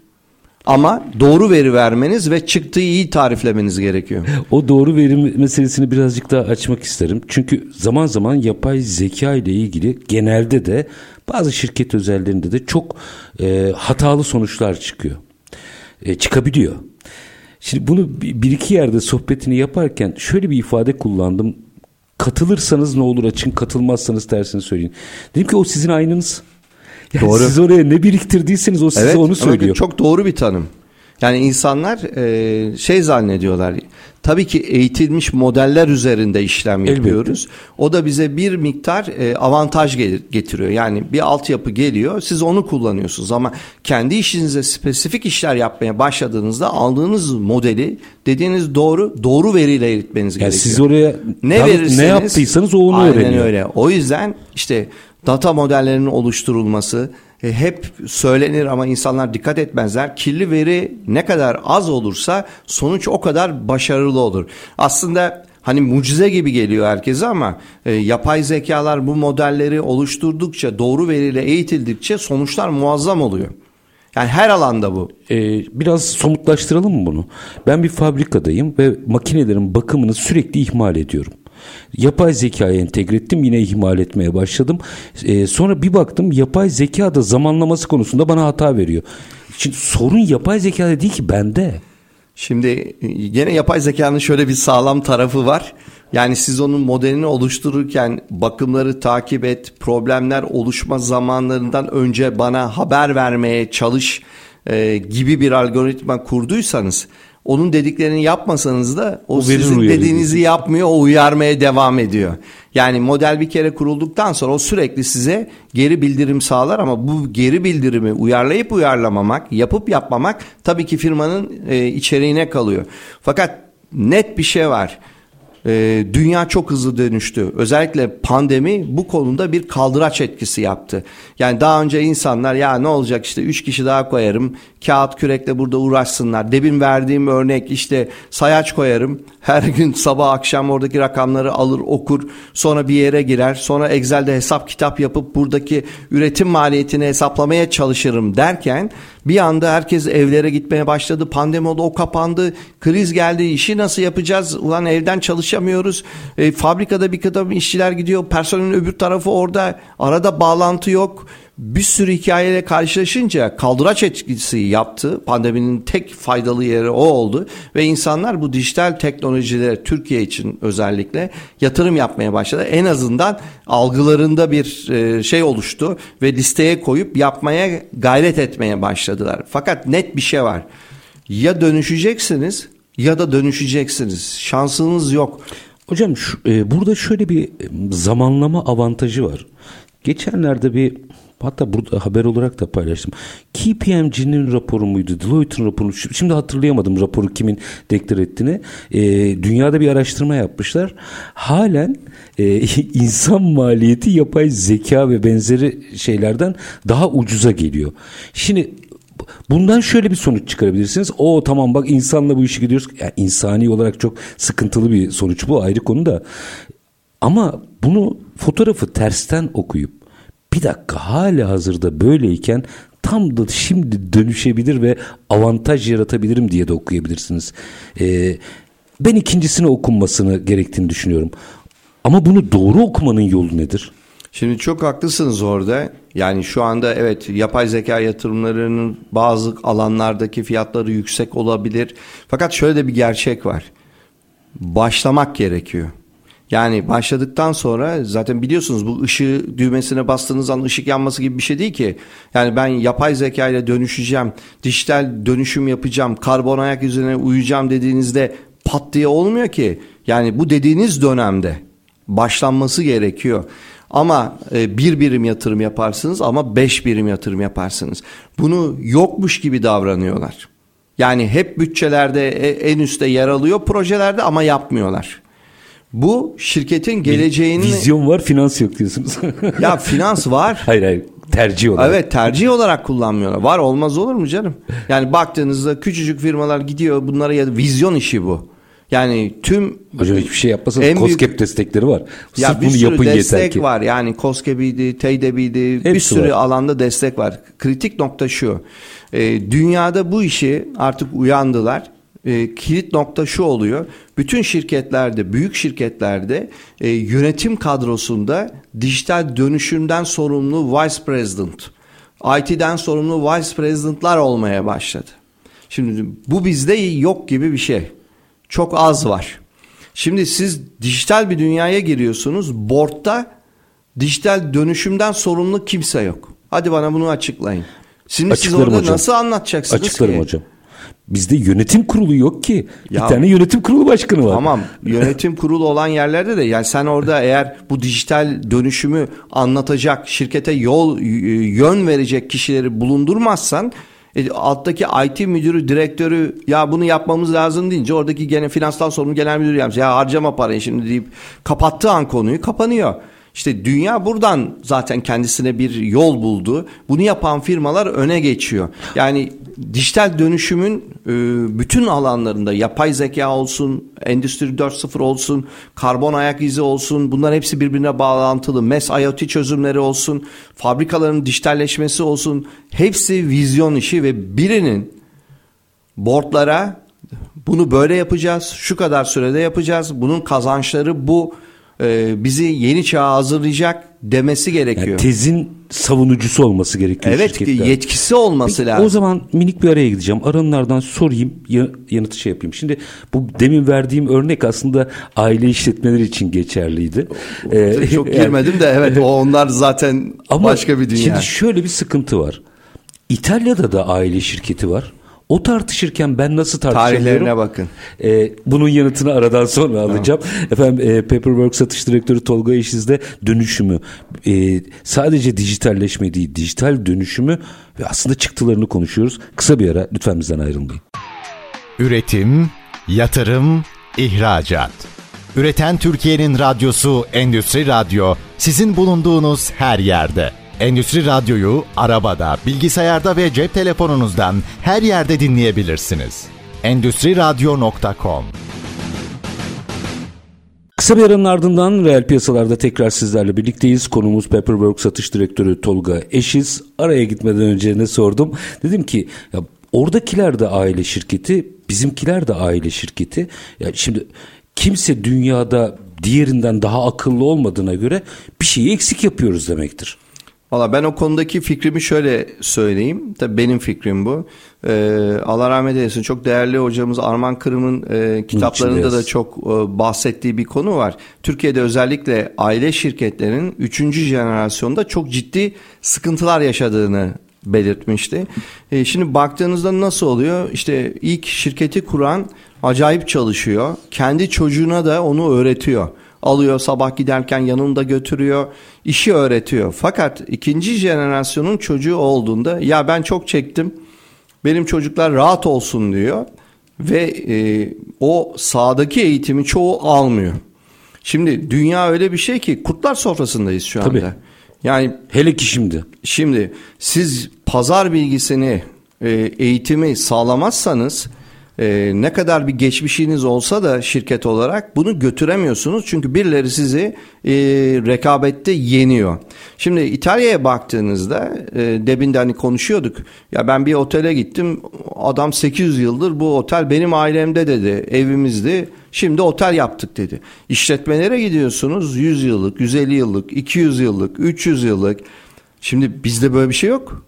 Ama doğru veri vermeniz ve çıktığı iyi tariflemeniz gerekiyor. O doğru veri meselesini birazcık daha açmak isterim. Çünkü zaman zaman yapay zeka ile ilgili genelde de bazı şirket özellerinde de çok e, hatalı sonuçlar çıkıyor. E, çıkabiliyor. Şimdi bunu bir iki yerde sohbetini yaparken şöyle bir ifade kullandım. Katılırsanız ne olur açın, katılmazsanız tersini söyleyin. Dedim ki o sizin aynınız. Yani doğru. Siz oraya ne biriktirdiyseniz o size evet, onu söylüyor. Çok doğru bir tanım. Yani insanlar e, şey zannediyorlar. Tabii ki eğitilmiş modeller üzerinde işlem yapıyoruz. Elbette. O da bize bir miktar e, avantaj getiriyor. Yani bir altyapı geliyor, siz onu kullanıyorsunuz ama kendi işinize spesifik işler yapmaya başladığınızda aldığınız modeli dediğiniz doğru doğru veriyle eritmeniz yani gerekiyor. Siz oraya ne verirseniz ne yaptıysanız o onu aynen öğreniyor. öyle. O yüzden işte data modellerinin oluşturulması, hep söylenir ama insanlar dikkat etmezler. Kirli veri ne kadar az olursa sonuç o kadar başarılı olur. Aslında hani mucize gibi geliyor herkese ama e, yapay zekalar bu modelleri oluşturdukça doğru veriyle eğitildikçe sonuçlar muazzam oluyor. Yani her alanda bu. Ee, biraz somutlaştıralım mı bunu? Ben bir fabrikadayım ve makinelerin bakımını sürekli ihmal ediyorum. Yapay zekayı entegre ettim yine ihmal etmeye başladım. Ee, sonra bir baktım yapay zeka da zamanlaması konusunda bana hata veriyor. Şimdi sorun yapay zekada değil ki bende. Şimdi yine yapay zekanın şöyle bir sağlam tarafı var. Yani siz onun modelini oluştururken bakımları takip et, problemler oluşma zamanlarından önce bana haber vermeye çalış e, gibi bir algoritma kurduysanız onun dediklerini yapmasanız da o, o sizin dediğinizi yapmıyor, o uyarmaya devam ediyor. Yani model bir kere kurulduktan sonra o sürekli size geri bildirim sağlar ama bu geri bildirimi uyarlayıp uyarlamamak, yapıp yapmamak tabii ki firmanın e, içeriğine kalıyor. Fakat net bir şey var e, dünya çok hızlı dönüştü. Özellikle pandemi bu konuda bir kaldıraç etkisi yaptı. Yani daha önce insanlar ya ne olacak işte üç kişi daha koyarım kağıt kürekle burada uğraşsınlar. Debin verdiğim örnek işte sayaç koyarım. Her gün sabah akşam oradaki rakamları alır okur. Sonra bir yere girer. Sonra Excel'de hesap kitap yapıp buradaki üretim maliyetini hesaplamaya çalışırım derken bir anda herkes evlere gitmeye başladı. Pandemi oldu o kapandı. Kriz geldi. işi nasıl yapacağız? Ulan evden çalışamıyoruz. E, fabrikada bir kadar işçiler gidiyor. Personelin öbür tarafı orada. Arada bağlantı yok bir sürü hikayeyle karşılaşınca kaldıraç etkisi yaptı. Pandeminin tek faydalı yeri o oldu ve insanlar bu dijital teknolojilere Türkiye için özellikle yatırım yapmaya başladı. En azından algılarında bir e, şey oluştu ve listeye koyup yapmaya gayret etmeye başladılar. Fakat net bir şey var. Ya dönüşeceksiniz ya da dönüşeceksiniz. Şansınız yok. Hocam şu, e, burada şöyle bir zamanlama avantajı var. Geçenlerde bir Hatta burada haber olarak da paylaştım. KPMG'nin raporu muydu? Deloitte'in raporu. Şimdi hatırlayamadım raporu kimin deklar ettiğini. E, dünyada bir araştırma yapmışlar. Halen e, insan maliyeti yapay zeka ve benzeri şeylerden daha ucuza geliyor. Şimdi Bundan şöyle bir sonuç çıkarabilirsiniz. O tamam bak insanla bu işi gidiyoruz. Yani insani olarak çok sıkıntılı bir sonuç bu ayrı konu da. Ama bunu fotoğrafı tersten okuyup bir dakika hala hazırda böyleyken tam da şimdi dönüşebilir ve avantaj yaratabilirim diye de okuyabilirsiniz. Ee, ben ikincisini okunmasını gerektiğini düşünüyorum. Ama bunu doğru okumanın yolu nedir? Şimdi çok haklısınız orada. Yani şu anda evet yapay zeka yatırımlarının bazı alanlardaki fiyatları yüksek olabilir. Fakat şöyle de bir gerçek var. Başlamak gerekiyor. Yani başladıktan sonra zaten biliyorsunuz bu ışığı düğmesine bastığınız an ışık yanması gibi bir şey değil ki. Yani ben yapay zeka ile dönüşeceğim, dijital dönüşüm yapacağım, karbon ayak üzerine uyuyacağım dediğinizde pat diye olmuyor ki. Yani bu dediğiniz dönemde başlanması gerekiyor. Ama e, bir birim yatırım yaparsınız ama beş birim yatırım yaparsınız. Bunu yokmuş gibi davranıyorlar. Yani hep bütçelerde e, en üstte yer alıyor projelerde ama yapmıyorlar. Bu şirketin geleceğini... Vizyon var finans yok diyorsunuz. ya finans var. hayır hayır tercih olarak. Evet tercih olarak kullanmıyorlar. Var olmaz olur mu canım? Yani baktığınızda küçücük firmalar gidiyor bunlara ya vizyon işi bu. Yani tüm Hocam hiçbir şey yapmasanız büyük- COSGAP destekleri var. ya Sırf bir bunu sürü yapın destek ki. var. Yani COSGAP'iydi, TEYDEB'iydi bir sürü var. alanda destek var. Kritik nokta şu. e, dünyada bu işi artık uyandılar. E, kilit nokta şu oluyor. Bütün şirketlerde, büyük şirketlerde e, yönetim kadrosunda dijital dönüşümden sorumlu vice president, IT'den sorumlu vice president'lar olmaya başladı. Şimdi bu bizde yok gibi bir şey. Çok az var. Şimdi siz dijital bir dünyaya giriyorsunuz. Board'da dijital dönüşümden sorumlu kimse yok. Hadi bana bunu açıklayın. Şimdi siz Açıklarım orada hocam. nasıl anlatacaksınız Açıklarım ki? hocam. Bizde yönetim kurulu yok ki. Ya- bir tane yönetim kurulu başkanı var. Tamam yönetim kurulu olan yerlerde de yani sen orada eğer bu dijital dönüşümü anlatacak şirkete yol yön verecek kişileri bulundurmazsan e, alttaki IT müdürü direktörü ya bunu yapmamız lazım deyince oradaki gene finansal sorumlu genel müdür yapmış ya harcama parayı şimdi deyip kapattığı an konuyu kapanıyor. İşte dünya buradan zaten kendisine bir yol buldu. Bunu yapan firmalar öne geçiyor. Yani dijital dönüşümün e, bütün alanlarında yapay zeka olsun, endüstri 4.0 olsun, karbon ayak izi olsun bunlar hepsi birbirine bağlantılı. MES IoT çözümleri olsun, fabrikaların dijitalleşmesi olsun hepsi vizyon işi ve birinin boardlara bunu böyle yapacağız, şu kadar sürede yapacağız, bunun kazançları bu e, bizi yeni çağa hazırlayacak demesi gerekiyor. Yani tezin savunucusu olması gerekiyor evet şirketler. yetkisi olması Peki, lazım. O zaman minik bir araya gideceğim. Aranlardan sorayım, ya- yanıtı şey yapayım. Şimdi bu demin verdiğim örnek aslında aile işletmeleri için geçerliydi. Ee, Çok girmedim de evet o onlar zaten Ama başka bir dünya. Şimdi şöyle bir sıkıntı var. İtalya'da da aile şirketi var. O tartışırken ben nasıl tartışamıyorum? Tarihlerine bakın. Ee, bunun yanıtını aradan sonra alacağım. Efendim e, Paperwork satış direktörü Tolga Eşiz'de dönüşümü e, sadece dijitalleşme değil dijital dönüşümü ve aslında çıktılarını konuşuyoruz. Kısa bir ara lütfen bizden ayrılmayın. Üretim, yatırım, ihracat. Üreten Türkiye'nin radyosu Endüstri Radyo sizin bulunduğunuz her yerde. Endüstri Radyo'yu arabada, bilgisayarda ve cep telefonunuzdan her yerde dinleyebilirsiniz. Endüstri Radyo.com Kısa bir aranın ardından reel piyasalarda tekrar sizlerle birlikteyiz. Konumuz Paperwork satış direktörü Tolga Eşiz. Araya gitmeden önce ne sordum? Dedim ki ya oradakiler de aile şirketi, bizimkiler de aile şirketi. Ya şimdi kimse dünyada diğerinden daha akıllı olmadığına göre bir şeyi eksik yapıyoruz demektir. Valla ben o konudaki fikrimi şöyle söyleyeyim. Tabii benim fikrim bu. Ee, Allah rahmet eylesin çok değerli hocamız Arman Kırım'ın e, kitaplarında da çok e, bahsettiği bir konu var. Türkiye'de özellikle aile şirketlerinin 3. jenerasyonda çok ciddi sıkıntılar yaşadığını belirtmişti. E, şimdi baktığınızda nasıl oluyor? İşte ilk şirketi kuran acayip çalışıyor. Kendi çocuğuna da onu öğretiyor. Alıyor sabah giderken yanında götürüyor, işi öğretiyor. Fakat ikinci jenerasyonun çocuğu olduğunda ya ben çok çektim, benim çocuklar rahat olsun diyor ve e, o sahadaki eğitimi çoğu almıyor. Şimdi dünya öyle bir şey ki kurtlar sofrasındayız şu anda. Tabii. Yani Hele ki şimdi. Şimdi siz pazar bilgisini, e, eğitimi sağlamazsanız e, ne kadar bir geçmişiniz olsa da şirket olarak bunu götüremiyorsunuz. Çünkü birileri sizi e, rekabette yeniyor. Şimdi İtalya'ya baktığınızda e, demin de hani konuşuyorduk. Ya ben bir otele gittim. Adam 800 yıldır bu otel benim ailemde dedi. Evimizdi. Şimdi otel yaptık dedi. İşletmelere gidiyorsunuz 100 yıllık, 150 yıllık, 200 yıllık, 300 yıllık. Şimdi bizde böyle bir şey yok.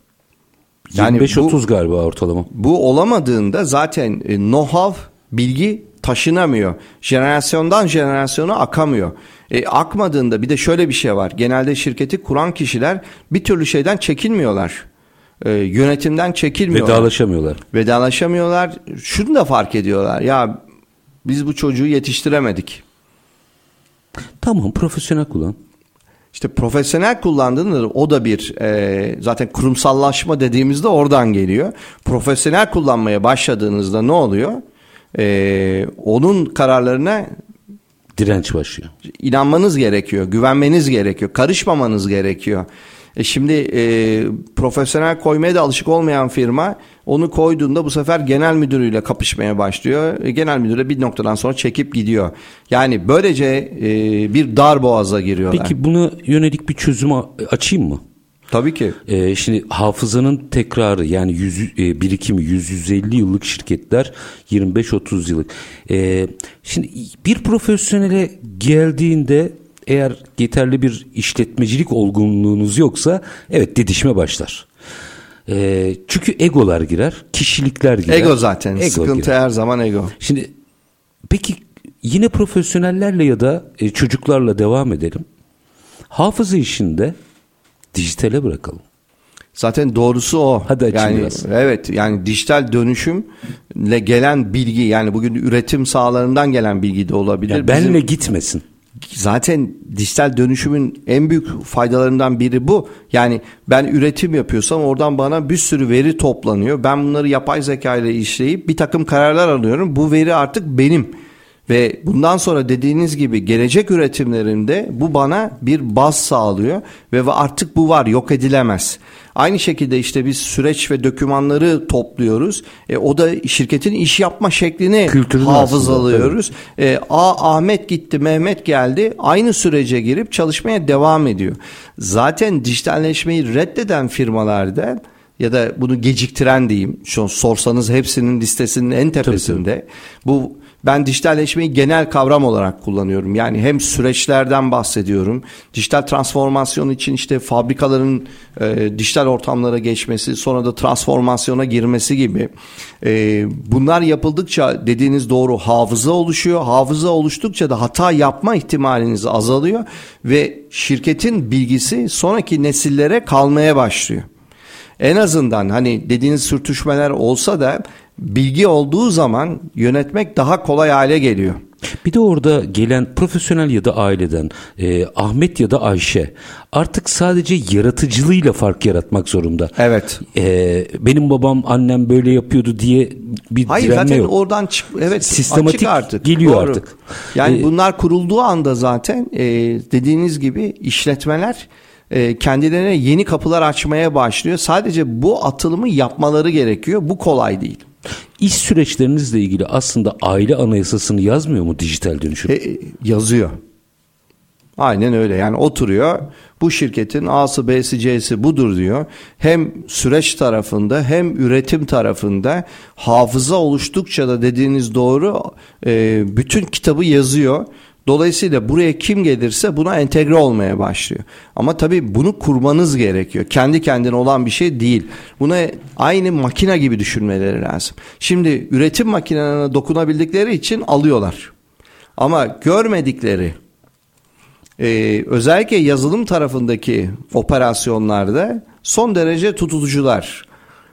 Yani 25-30 bu- galiba ortalama. Bu olamadığında zaten e, know-how, bilgi taşınamıyor. Jenerasyondan jenerasyona akamıyor. E, akmadığında bir de şöyle bir şey var. Genelde şirketi kuran kişiler bir türlü şeyden çekinmiyorlar. E, yönetimden çekilmiyorlar. Vedalaşamıyorlar. Vedalaşamıyorlar. Şunu da fark ediyorlar. Ya biz bu çocuğu yetiştiremedik. Tamam profesyonel kullan. İşte profesyonel kullandığında o da bir e, zaten kurumsallaşma dediğimizde oradan geliyor. Profesyonel kullanmaya başladığınızda ne oluyor? E, onun kararlarına Direnç başlıyor. inanmanız gerekiyor, güvenmeniz gerekiyor, karışmamanız gerekiyor. E şimdi e, profesyonel koymaya da alışık olmayan firma onu koyduğunda bu sefer genel müdürüyle kapışmaya başlıyor. E, genel müdüre bir noktadan sonra çekip gidiyor. Yani böylece e, bir dar boğaza giriyorlar. Peki buna yönelik bir çözüm açayım mı? Tabii ki. Ee, şimdi hafızanın tekrarı yani yüz, e, birikimi 100-150 yıllık şirketler 25-30 yıllık. Ee, şimdi bir profesyonele geldiğinde eğer yeterli bir işletmecilik olgunluğunuz yoksa evet didişme başlar. Ee, çünkü egolar girer, kişilikler girer. Ego zaten. Ego Sıkıntı girer. her zaman ego. Şimdi peki yine profesyonellerle ya da e, çocuklarla devam edelim. Hafıza işinde dijitale bırakalım. Zaten doğrusu o. Hadi açın yani biraz. evet yani dijital dönüşümle gelen bilgi yani bugün üretim sahalarından gelen bilgi de olabilir. Yani benle Bizim- gitmesin. Zaten dijital dönüşümün en büyük faydalarından biri bu. Yani ben üretim yapıyorsam oradan bana bir sürü veri toplanıyor. Ben bunları yapay zeka ile işleyip bir takım kararlar alıyorum. Bu veri artık benim. Ve bundan sonra dediğiniz gibi gelecek üretimlerinde bu bana bir baz sağlıyor ve artık bu var yok edilemez. Aynı şekilde işte biz süreç ve dokümanları topluyoruz. E, o da şirketin iş yapma şeklini Kültürünü hafızalıyoruz. E, A Ahmet gitti, Mehmet geldi. Aynı sürece girip çalışmaya devam ediyor. Zaten dijitalleşmeyi reddeden firmalarda ya da bunu geciktiren diyeyim. Şu an sorsanız hepsinin listesinin en tepesinde. Bu ben dijitalleşmeyi genel kavram olarak kullanıyorum. Yani hem süreçlerden bahsediyorum. Dijital transformasyon için işte fabrikaların e, dijital ortamlara geçmesi, sonra da transformasyona girmesi gibi. E, bunlar yapıldıkça dediğiniz doğru hafıza oluşuyor. Hafıza oluştukça da hata yapma ihtimaliniz azalıyor ve şirketin bilgisi sonraki nesillere kalmaya başlıyor. En azından hani dediğiniz sürtüşmeler olsa da bilgi olduğu zaman yönetmek daha kolay hale geliyor. Bir de orada gelen profesyonel ya da aileden e, Ahmet ya da Ayşe artık sadece yaratıcılığıyla fark yaratmak zorunda. Evet. E, benim babam annem böyle yapıyordu diye bir Hayır direnme zaten yok. oradan çık evet Sistematik artık. geliyor artık. Yani Ee, bunlar kurulduğu anda zaten e, dediğiniz gibi işletmeler e, kendilerine yeni kapılar açmaya başlıyor. Sadece bu atılımı yapmaları gerekiyor. Bu kolay değil. İş süreçlerinizle ilgili aslında aile anayasasını yazmıyor mu dijital dönüşüm? E, e, yazıyor. Aynen öyle yani oturuyor bu şirketin A'sı B'si C'si budur diyor. Hem süreç tarafında hem üretim tarafında hafıza oluştukça da dediğiniz doğru e, bütün kitabı yazıyor. Dolayısıyla buraya kim gelirse buna entegre olmaya başlıyor. Ama tabii bunu kurmanız gerekiyor. Kendi kendine olan bir şey değil. Buna aynı makine gibi düşünmeleri lazım. Şimdi üretim makinelerine dokunabildikleri için alıyorlar. Ama görmedikleri ee, özellikle yazılım tarafındaki operasyonlarda son derece tutucular.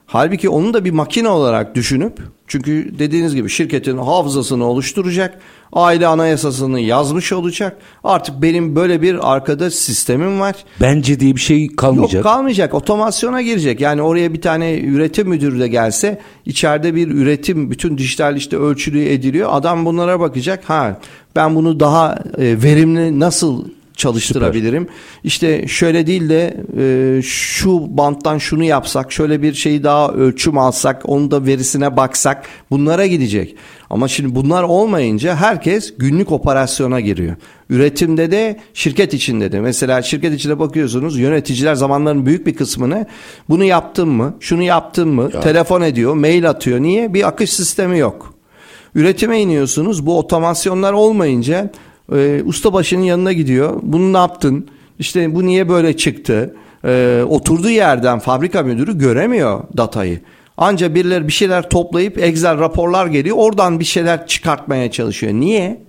Halbuki onu da bir makine olarak düşünüp çünkü dediğiniz gibi şirketin hafızasını oluşturacak, aile anayasasını yazmış olacak. Artık benim böyle bir arkada sistemim var. Bence diye bir şey kalmayacak. Yok kalmayacak. Otomasyona girecek. Yani oraya bir tane üretim müdürü de gelse içeride bir üretim bütün dijital işte ölçülüğü ediliyor. Adam bunlara bakacak. Ha ben bunu daha e, verimli nasıl çalıştırabilirim. İşte şöyle değil de e, şu banttan şunu yapsak, şöyle bir şeyi daha ölçüm alsak, onun da verisine baksak bunlara gidecek. Ama şimdi bunlar olmayınca herkes günlük operasyona giriyor. Üretimde de şirket içinde de. Mesela şirket içinde bakıyorsunuz yöneticiler zamanların büyük bir kısmını bunu yaptın mı, şunu yaptın mı, telefon ediyor, mail atıyor. Niye? Bir akış sistemi yok. Üretime iniyorsunuz. Bu otomasyonlar olmayınca e, ustabaşının yanına gidiyor. Bunu ne yaptın? İşte bu niye böyle çıktı? E, oturduğu yerden fabrika müdürü göremiyor datayı. Anca birileri bir şeyler toplayıp Excel raporlar geliyor. Oradan bir şeyler çıkartmaya çalışıyor. Niye?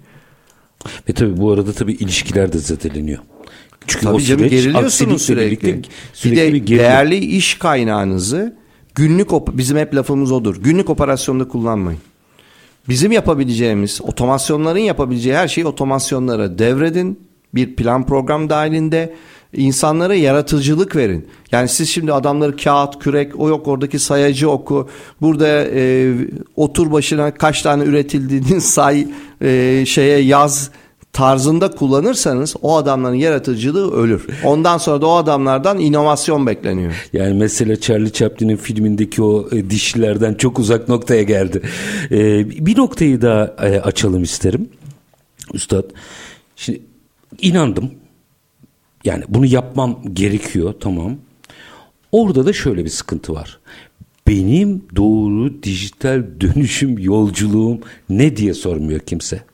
Ve tabii bu arada tabii ilişkiler de zedeleniyor. Çünkü tabii o canım süreç, geriliyorsunuz sürekli. sürekli. Bir de bir değerli iş kaynağınızı günlük bizim hep lafımız odur. Günlük operasyonda kullanmayın. Bizim yapabileceğimiz, otomasyonların yapabileceği her şeyi otomasyonlara devredin. Bir plan program dahilinde insanlara yaratıcılık verin. Yani siz şimdi adamları kağıt, kürek, o yok oradaki sayacı oku. Burada e, otur başına kaç tane üretildiğini say, e, şeye yaz tarzında kullanırsanız o adamların yaratıcılığı ölür. Ondan sonra da o adamlardan inovasyon bekleniyor. Yani mesela Charlie Chaplin'in filmindeki o e, dişlilerden çok uzak noktaya geldi. E, bir noktayı daha e, açalım isterim. Üstad. Şimdi inandım. Yani bunu yapmam gerekiyor tamam. Orada da şöyle bir sıkıntı var. Benim doğru dijital dönüşüm yolculuğum ne diye sormuyor kimse.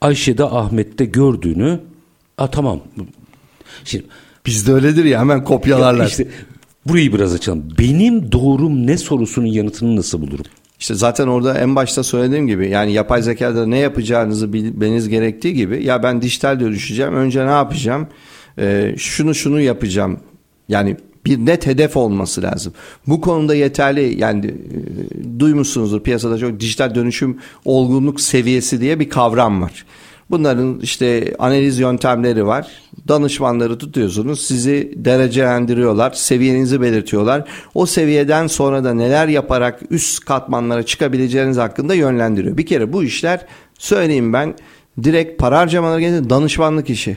Ayşe'de Ahmet'te gördüğünü a tamam. Şimdi bizde öyledir ya hemen kopyalarlar. İşte burayı biraz açalım. Benim doğrum ne sorusunun yanıtını nasıl bulurum? İşte zaten orada en başta söylediğim gibi yani yapay zekada ne yapacağınızı bilmeniz gerektiği gibi ya ben dijital dönüşeceğim önce ne yapacağım ee, şunu şunu yapacağım yani bir net hedef olması lazım. Bu konuda yeterli yani e, duymuşsunuzdur piyasada çok dijital dönüşüm olgunluk seviyesi diye bir kavram var. Bunların işte analiz yöntemleri var. Danışmanları tutuyorsunuz. Sizi derecelendiriyorlar. Seviyenizi belirtiyorlar. O seviyeden sonra da neler yaparak üst katmanlara çıkabileceğiniz hakkında yönlendiriyor. Bir kere bu işler söyleyeyim ben direkt para harcamaları gelince danışmanlık işi.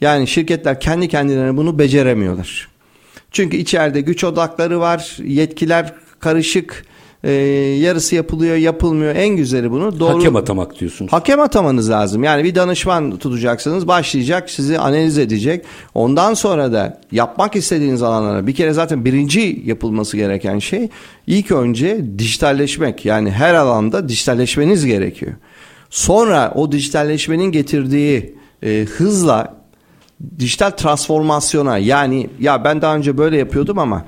Yani şirketler kendi kendilerine bunu beceremiyorlar. Çünkü içeride güç odakları var, yetkiler karışık, e, yarısı yapılıyor, yapılmıyor. En güzeli bunu doğru hakem atamak diyorsunuz. Hakem atamanız lazım. Yani bir danışman tutacaksınız, başlayacak, sizi analiz edecek. Ondan sonra da yapmak istediğiniz alanlara bir kere zaten birinci yapılması gereken şey ilk önce dijitalleşmek. Yani her alanda dijitalleşmeniz gerekiyor. Sonra o dijitalleşmenin getirdiği e, hızla dijital transformasyona yani ya ben daha önce böyle yapıyordum ama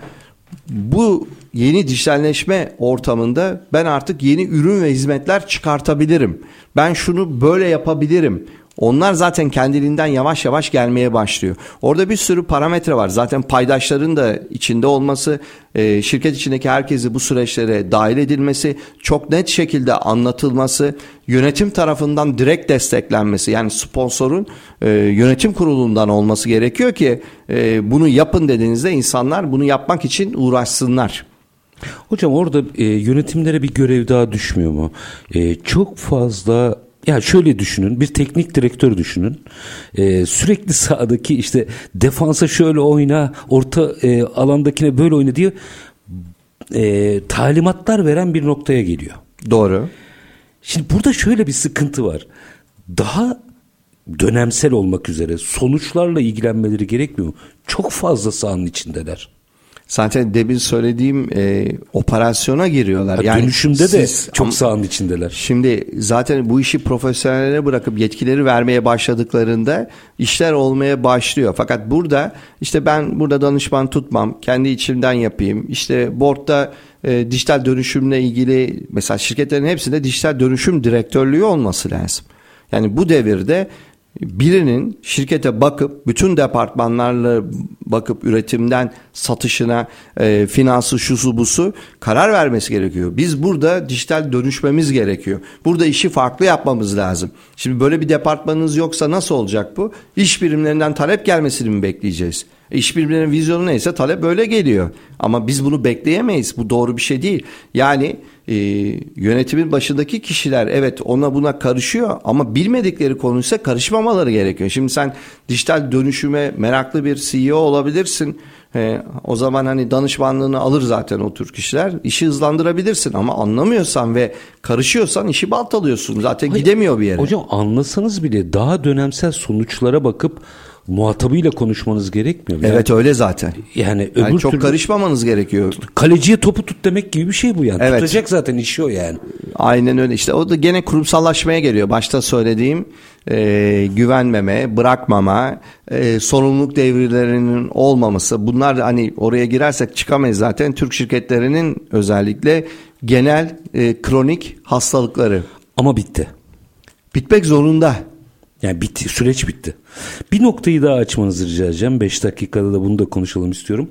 bu yeni dijitalleşme ortamında ben artık yeni ürün ve hizmetler çıkartabilirim. Ben şunu böyle yapabilirim. Onlar zaten kendiliğinden yavaş yavaş gelmeye başlıyor. Orada bir sürü parametre var. Zaten paydaşların da içinde olması, e, şirket içindeki herkesi bu süreçlere dahil edilmesi, çok net şekilde anlatılması, yönetim tarafından direkt desteklenmesi. Yani sponsorun e, yönetim kurulundan olması gerekiyor ki e, bunu yapın dediğinizde insanlar bunu yapmak için uğraşsınlar. Hocam orada e, yönetimlere bir görev daha düşmüyor mu? E, çok fazla ya şöyle düşünün bir teknik direktör düşünün ee, sürekli sahadaki işte defansa şöyle oyna orta e, alandakine böyle oyna diye e, talimatlar veren bir noktaya geliyor. Doğru. Şimdi burada şöyle bir sıkıntı var. Daha dönemsel olmak üzere sonuçlarla ilgilenmeleri gerekmiyor mu? Çok fazla sahanın içindeler. Zaten demin söylediğim e, operasyona giriyorlar. Yani dönüşümde de çok sahanın içindeler. Şimdi zaten bu işi profesyonellere bırakıp yetkileri vermeye başladıklarında işler olmaya başlıyor. Fakat burada işte ben burada danışman tutmam, kendi içimden yapayım. İşte board'da e, dijital dönüşümle ilgili mesela şirketlerin hepsinde dijital dönüşüm direktörlüğü olması lazım. Yani bu devirde birinin şirkete bakıp bütün departmanlarla bakıp üretimden satışına e, finansı şusu busu karar vermesi gerekiyor. Biz burada dijital dönüşmemiz gerekiyor. Burada işi farklı yapmamız lazım. Şimdi böyle bir departmanınız yoksa nasıl olacak bu? İş birimlerinden talep gelmesini mi bekleyeceğiz? İş birimlerinin vizyonu neyse talep böyle geliyor. Ama biz bunu bekleyemeyiz. Bu doğru bir şey değil. Yani e, yönetimin başındaki kişiler evet ona buna karışıyor ama bilmedikleri konuysa karışmamaları gerekiyor. Şimdi sen dijital dönüşüme meraklı bir CEO olabilirsin. E, o zaman hani danışmanlığını alır zaten o tür kişiler. İşi hızlandırabilirsin ama anlamıyorsan ve karışıyorsan işi baltalıyorsun. Zaten Hayır, gidemiyor bir yere. Hocam anlasanız bile daha dönemsel sonuçlara bakıp muhatabıyla konuşmanız gerekmiyor. mu? Evet öyle zaten. Yani öbür Yani çok türlü karışmamanız gerekiyor. kaleciye topu tut demek gibi bir şey bu yani. Evet. Tutacak zaten işi o yani. Aynen öyle işte o da gene kurumsallaşmaya geliyor. Başta söylediğim e, güvenmeme, bırakmama, e, sorumluluk devrilerinin olmaması. Bunlar hani oraya girersek çıkamayız zaten. Türk şirketlerinin özellikle genel e, kronik hastalıkları. Ama bitti. Bitmek zorunda. Yani bitti, süreç bitti. Bir noktayı daha açmanızı rica edeceğim. 5 dakikada da bunu da konuşalım istiyorum.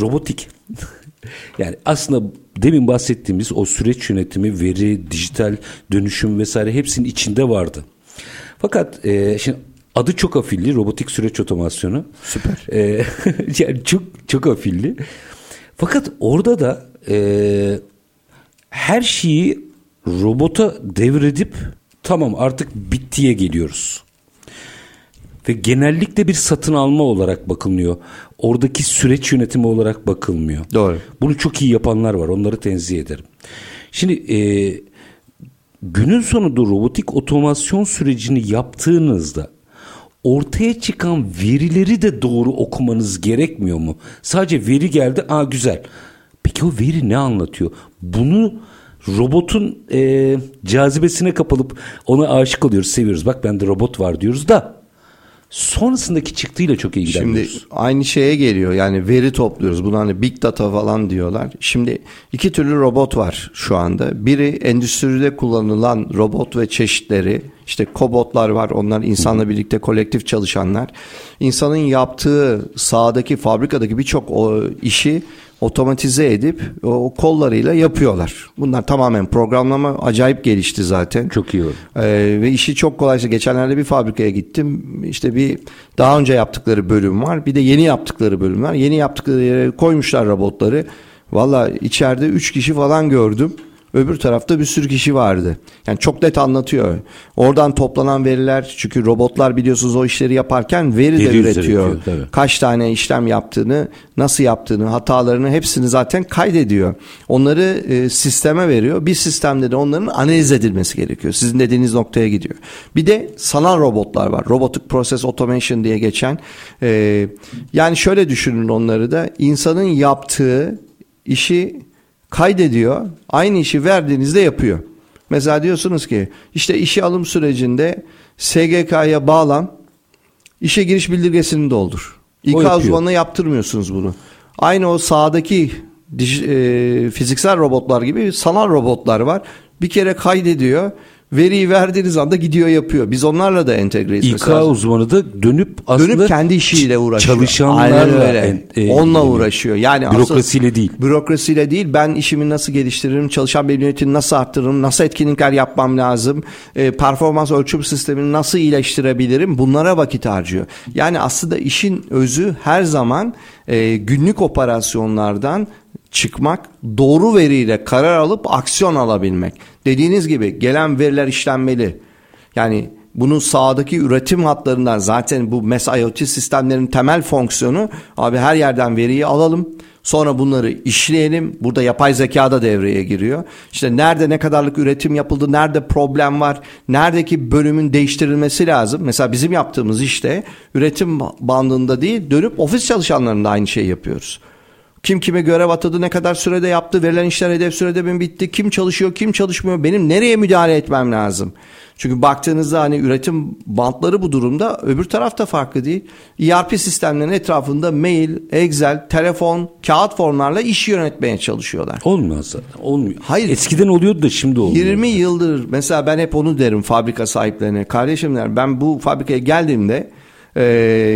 Robotik. yani aslında demin bahsettiğimiz o süreç yönetimi, veri, dijital dönüşüm vesaire hepsinin içinde vardı. Fakat e, şimdi adı çok afilli robotik süreç otomasyonu. Süper. E, yani çok çok afilli. Fakat orada da e, her şeyi robota devredip tamam artık bittiye geliyoruz. Ve genellikle bir satın alma olarak bakılmıyor. Oradaki süreç yönetimi olarak bakılmıyor. Doğru. Bunu çok iyi yapanlar var. Onları tenzih ederim. Şimdi e, günün sonunda robotik otomasyon sürecini yaptığınızda ortaya çıkan verileri de doğru okumanız gerekmiyor mu? Sadece veri geldi, aa güzel. Peki o veri ne anlatıyor? Bunu robotun e, cazibesine kapılıp ona aşık oluyoruz, seviyoruz. Bak bende robot var diyoruz da sonrasındaki çıktığıyla çok Şimdi ilgileniyoruz. aynı şeye geliyor yani veri topluyoruz. Buna hani big data falan diyorlar. Şimdi iki türlü robot var şu anda. Biri endüstride kullanılan robot ve çeşitleri. İşte kobotlar var. Onlar insanla birlikte kolektif çalışanlar. İnsanın yaptığı sahadaki fabrikadaki birçok işi otomatize edip o kollarıyla yapıyorlar. Bunlar tamamen programlama acayip gelişti zaten. Çok iyi oldu. Ee, ve işi çok kolaysa geçenlerde bir fabrikaya gittim. İşte bir daha önce yaptıkları bölüm var. Bir de yeni yaptıkları bölüm var. Yeni yaptıkları yere koymuşlar robotları. Valla içeride 3 kişi falan gördüm. Öbür tarafta bir sürü kişi vardı. Yani çok net anlatıyor. Oradan toplanan veriler çünkü robotlar biliyorsunuz o işleri yaparken veri de üretiyor, tabii. Kaç tane işlem yaptığını, nasıl yaptığını, hatalarını hepsini zaten kaydediyor. Onları e, sisteme veriyor. Bir sistemde de onların analiz edilmesi gerekiyor. Sizin dediğiniz noktaya gidiyor. Bir de sanal robotlar var. Robotic Process Automation diye geçen. E, yani şöyle düşünün onları da. insanın yaptığı işi kaydediyor. Aynı işi verdiğinizde yapıyor. Mesela diyorsunuz ki işte işe alım sürecinde SGK'ya bağlan, işe giriş bildirgesini doldur. İK uzmanına yaptırmıyorsunuz bunu. Aynı o sahadaki dij- e, fiziksel robotlar gibi sanal robotlar var. Bir kere kaydediyor. Veriyi verdiğiniz anda gidiyor yapıyor. Biz onlarla da entegreyiz. İK Mesela uzmanı da dönüp aslında dönüp kendi işiyle uğraşıyor. Çalışanlarla öyle. en- e, Onunla uğraşıyor. Yani Bürokrasiyle asıl- değil. Bürokrasiyle değil. Ben işimi nasıl geliştiririm, çalışan memnuniyetini nasıl arttırırım, nasıl etkinlikler yapmam lazım, e, performans ölçüm sistemini nasıl iyileştirebilirim bunlara vakit harcıyor. Yani aslında işin özü her zaman e, günlük operasyonlardan çıkmak, doğru veriyle karar alıp aksiyon alabilmek. Dediğiniz gibi gelen veriler işlenmeli. Yani bunun sağdaki üretim hatlarından zaten bu MES IoT sistemlerin temel fonksiyonu abi her yerden veriyi alalım. Sonra bunları işleyelim. Burada yapay zeka da devreye giriyor. İşte nerede ne kadarlık üretim yapıldı, nerede problem var, neredeki bölümün değiştirilmesi lazım. Mesela bizim yaptığımız işte üretim bandında değil, dönüp ofis çalışanlarında aynı şeyi yapıyoruz. Kim kime görev atadı, ne kadar sürede yaptı, verilen işler hedef sürede mi bitti, kim çalışıyor, kim çalışmıyor, benim nereye müdahale etmem lazım? Çünkü baktığınızda hani üretim bantları bu durumda öbür tarafta farklı değil. ERP sistemlerinin etrafında mail, Excel, telefon, kağıt formlarla iş yönetmeye çalışıyorlar. Olmuyor zaten. Olmuyor. Hayır. Eskiden oluyordu da şimdi olmuyor. 20 yıldır mesela ben hep onu derim fabrika sahiplerine. Kardeşim der ben bu fabrikaya geldiğimde e,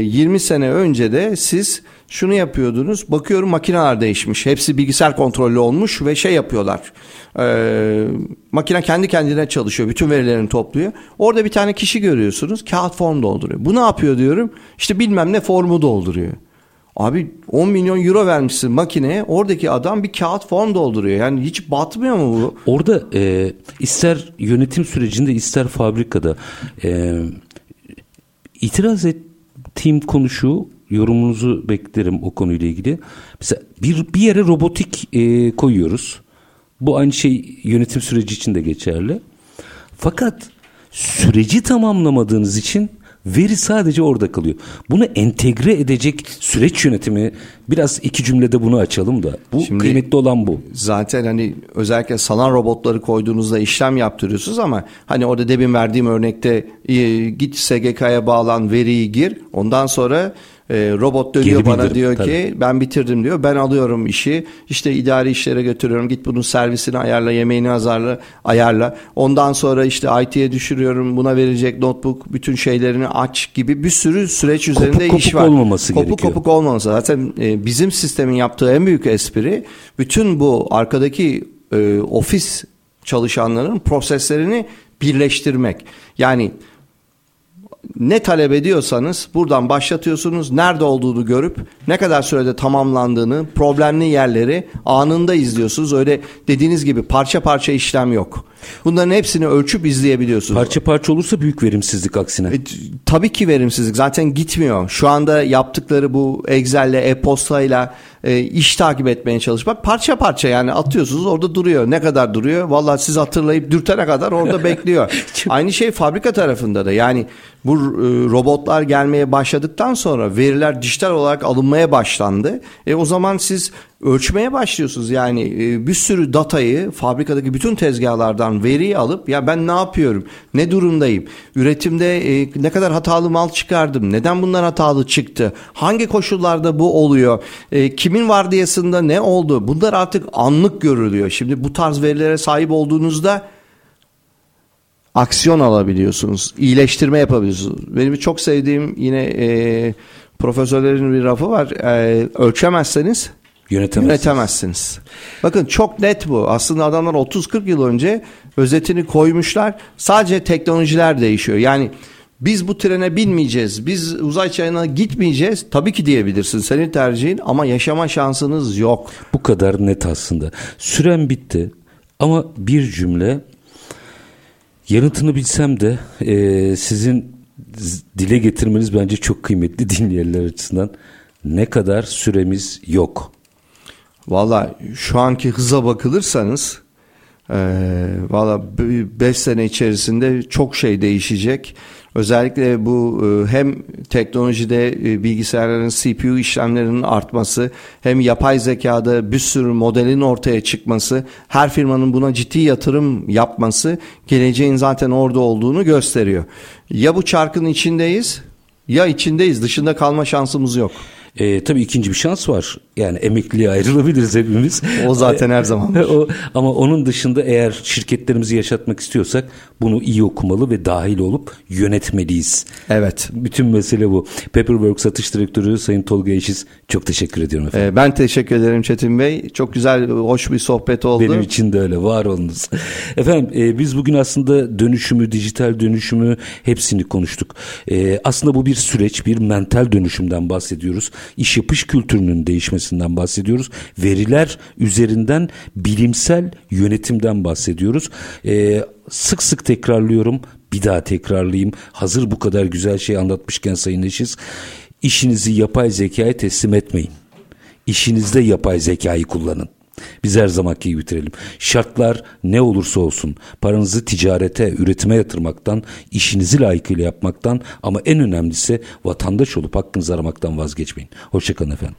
20 sene önce de siz şunu yapıyordunuz. Bakıyorum makineler değişmiş. Hepsi bilgisayar kontrollü olmuş ve şey yapıyorlar. E, makine kendi kendine çalışıyor. Bütün verilerini topluyor. Orada bir tane kişi görüyorsunuz. Kağıt form dolduruyor. Bu ne yapıyor diyorum. İşte bilmem ne formu dolduruyor. Abi 10 milyon euro vermişsin makineye. Oradaki adam bir kağıt form dolduruyor. Yani hiç batmıyor mu bu? Orada e, ister yönetim sürecinde ister fabrikada e, itiraz ettiğim konu şu yorumunuzu beklerim o konuyla ilgili. Mesela bir, bir yere robotik e, koyuyoruz. Bu aynı şey yönetim süreci için de geçerli. Fakat süreci tamamlamadığınız için Veri sadece orada kalıyor. Bunu entegre edecek süreç yönetimi biraz iki cümlede bunu açalım da. Bu Şimdi, kıymetli olan bu. Zaten hani özellikle salan robotları koyduğunuzda işlem yaptırıyorsunuz ama hani orada demin verdiğim örnekte e, git SGK'ya bağlan veriyi gir. Ondan sonra e, robot dönüyor Geri bana diyor tabii. ki ben bitirdim diyor. Ben alıyorum işi. işte idari işlere götürüyorum. Git bunun servisini ayarla, yemeğini azarla, ayarla. Ondan sonra işte IT'ye düşürüyorum. Buna verecek notebook, bütün şeylerini aç gibi bir sürü süreç üzerinde kopuk, iş var. olmaması kopuk, gerekiyor. Kopuk olmaması. Zaten e, bizim sistemin yaptığı en büyük espri bütün bu arkadaki e, ofis çalışanların proseslerini birleştirmek. Yani ne talep ediyorsanız buradan başlatıyorsunuz. Nerede olduğunu görüp ne kadar sürede tamamlandığını, problemli yerleri anında izliyorsunuz. Öyle dediğiniz gibi parça parça işlem yok. Bunların hepsini ölçüp izleyebiliyorsunuz. Parça parça olursa büyük verimsizlik aksine. E, tabii ki verimsizlik. Zaten gitmiyor. Şu anda yaptıkları bu Excel'le, e-postayla e, iş takip etmeye çalışmak parça parça yani atıyorsunuz orada duruyor. Ne kadar duruyor? Vallahi siz hatırlayıp dürtene kadar orada bekliyor. Aynı şey fabrika tarafında da. Yani bu e, robotlar gelmeye başladıktan sonra veriler dijital olarak alınmaya başlandı. E o zaman siz ölçmeye başlıyorsunuz. Yani e, bir sürü datayı fabrikadaki bütün tezgahlardan veriyi alıp ya ben ne yapıyorum? Ne durumdayım? Üretimde e, ne kadar hatalı mal çıkardım? Neden bunlar hatalı çıktı? Hangi koşullarda bu oluyor? Kimin vardiyasında ne oldu? Bunlar artık anlık görülüyor. Şimdi bu tarz verilere sahip olduğunuzda aksiyon alabiliyorsunuz. iyileştirme yapabiliyorsunuz. Benim çok sevdiğim yine e, profesörlerin bir lafı var. E, ölçemezseniz Yönetemezsiniz. Yönetemezsiniz. Bakın çok net bu. Aslında adamlar 30-40 yıl önce özetini koymuşlar. Sadece teknolojiler değişiyor. Yani biz bu trene binmeyeceğiz, biz uzay çayına gitmeyeceğiz. Tabii ki diyebilirsin senin tercihin ama yaşama şansınız yok. Bu kadar net aslında. Süren bitti ama bir cümle yanıtını bilsem de e, sizin dile getirmeniz bence çok kıymetli dinleyenler açısından. Ne kadar süremiz yok. Valla şu anki hıza bakılırsanız e, valla 5 sene içerisinde çok şey değişecek. Özellikle bu e, hem teknolojide e, bilgisayarların CPU işlemlerinin artması hem yapay zekada bir sürü modelin ortaya çıkması her firmanın buna ciddi yatırım yapması geleceğin zaten orada olduğunu gösteriyor. Ya bu çarkın içindeyiz ya içindeyiz dışında kalma şansımız yok. E, tabii ikinci bir şans var. Yani emekliliğe ayrılabiliriz hepimiz. O zaten her zaman. o, ama onun dışında eğer şirketlerimizi yaşatmak istiyorsak bunu iyi okumalı ve dahil olup yönetmeliyiz. Evet. Bütün mesele bu. Paperwork satış direktörü Sayın Tolga Eşiz çok teşekkür ediyorum efendim. Ee, ben teşekkür ederim Çetin Bey. Çok güzel, hoş bir sohbet oldu. Benim için de öyle. Var olunuz. efendim e, biz bugün aslında dönüşümü, dijital dönüşümü hepsini konuştuk. E, aslında bu bir süreç, bir mental dönüşümden bahsediyoruz. İş yapış kültürünün değişmesinden bahsediyoruz. Veriler üzerinden bilimsel yönetimden bahsediyoruz. E, sık sık tekrarlıyorum. Bir daha tekrarlayayım. Hazır bu kadar güzel şey anlatmışken Sayın Eşiz. İşinizi yapay zekaya teslim etmeyin. İşinizde yapay zekayı kullanın. Biz her zamanki gibi bitirelim. Şartlar ne olursa olsun paranızı ticarete, üretime yatırmaktan, işinizi layıkıyla yapmaktan ama en önemlisi vatandaş olup hakkınızı aramaktan vazgeçmeyin. Hoşçakalın efendim.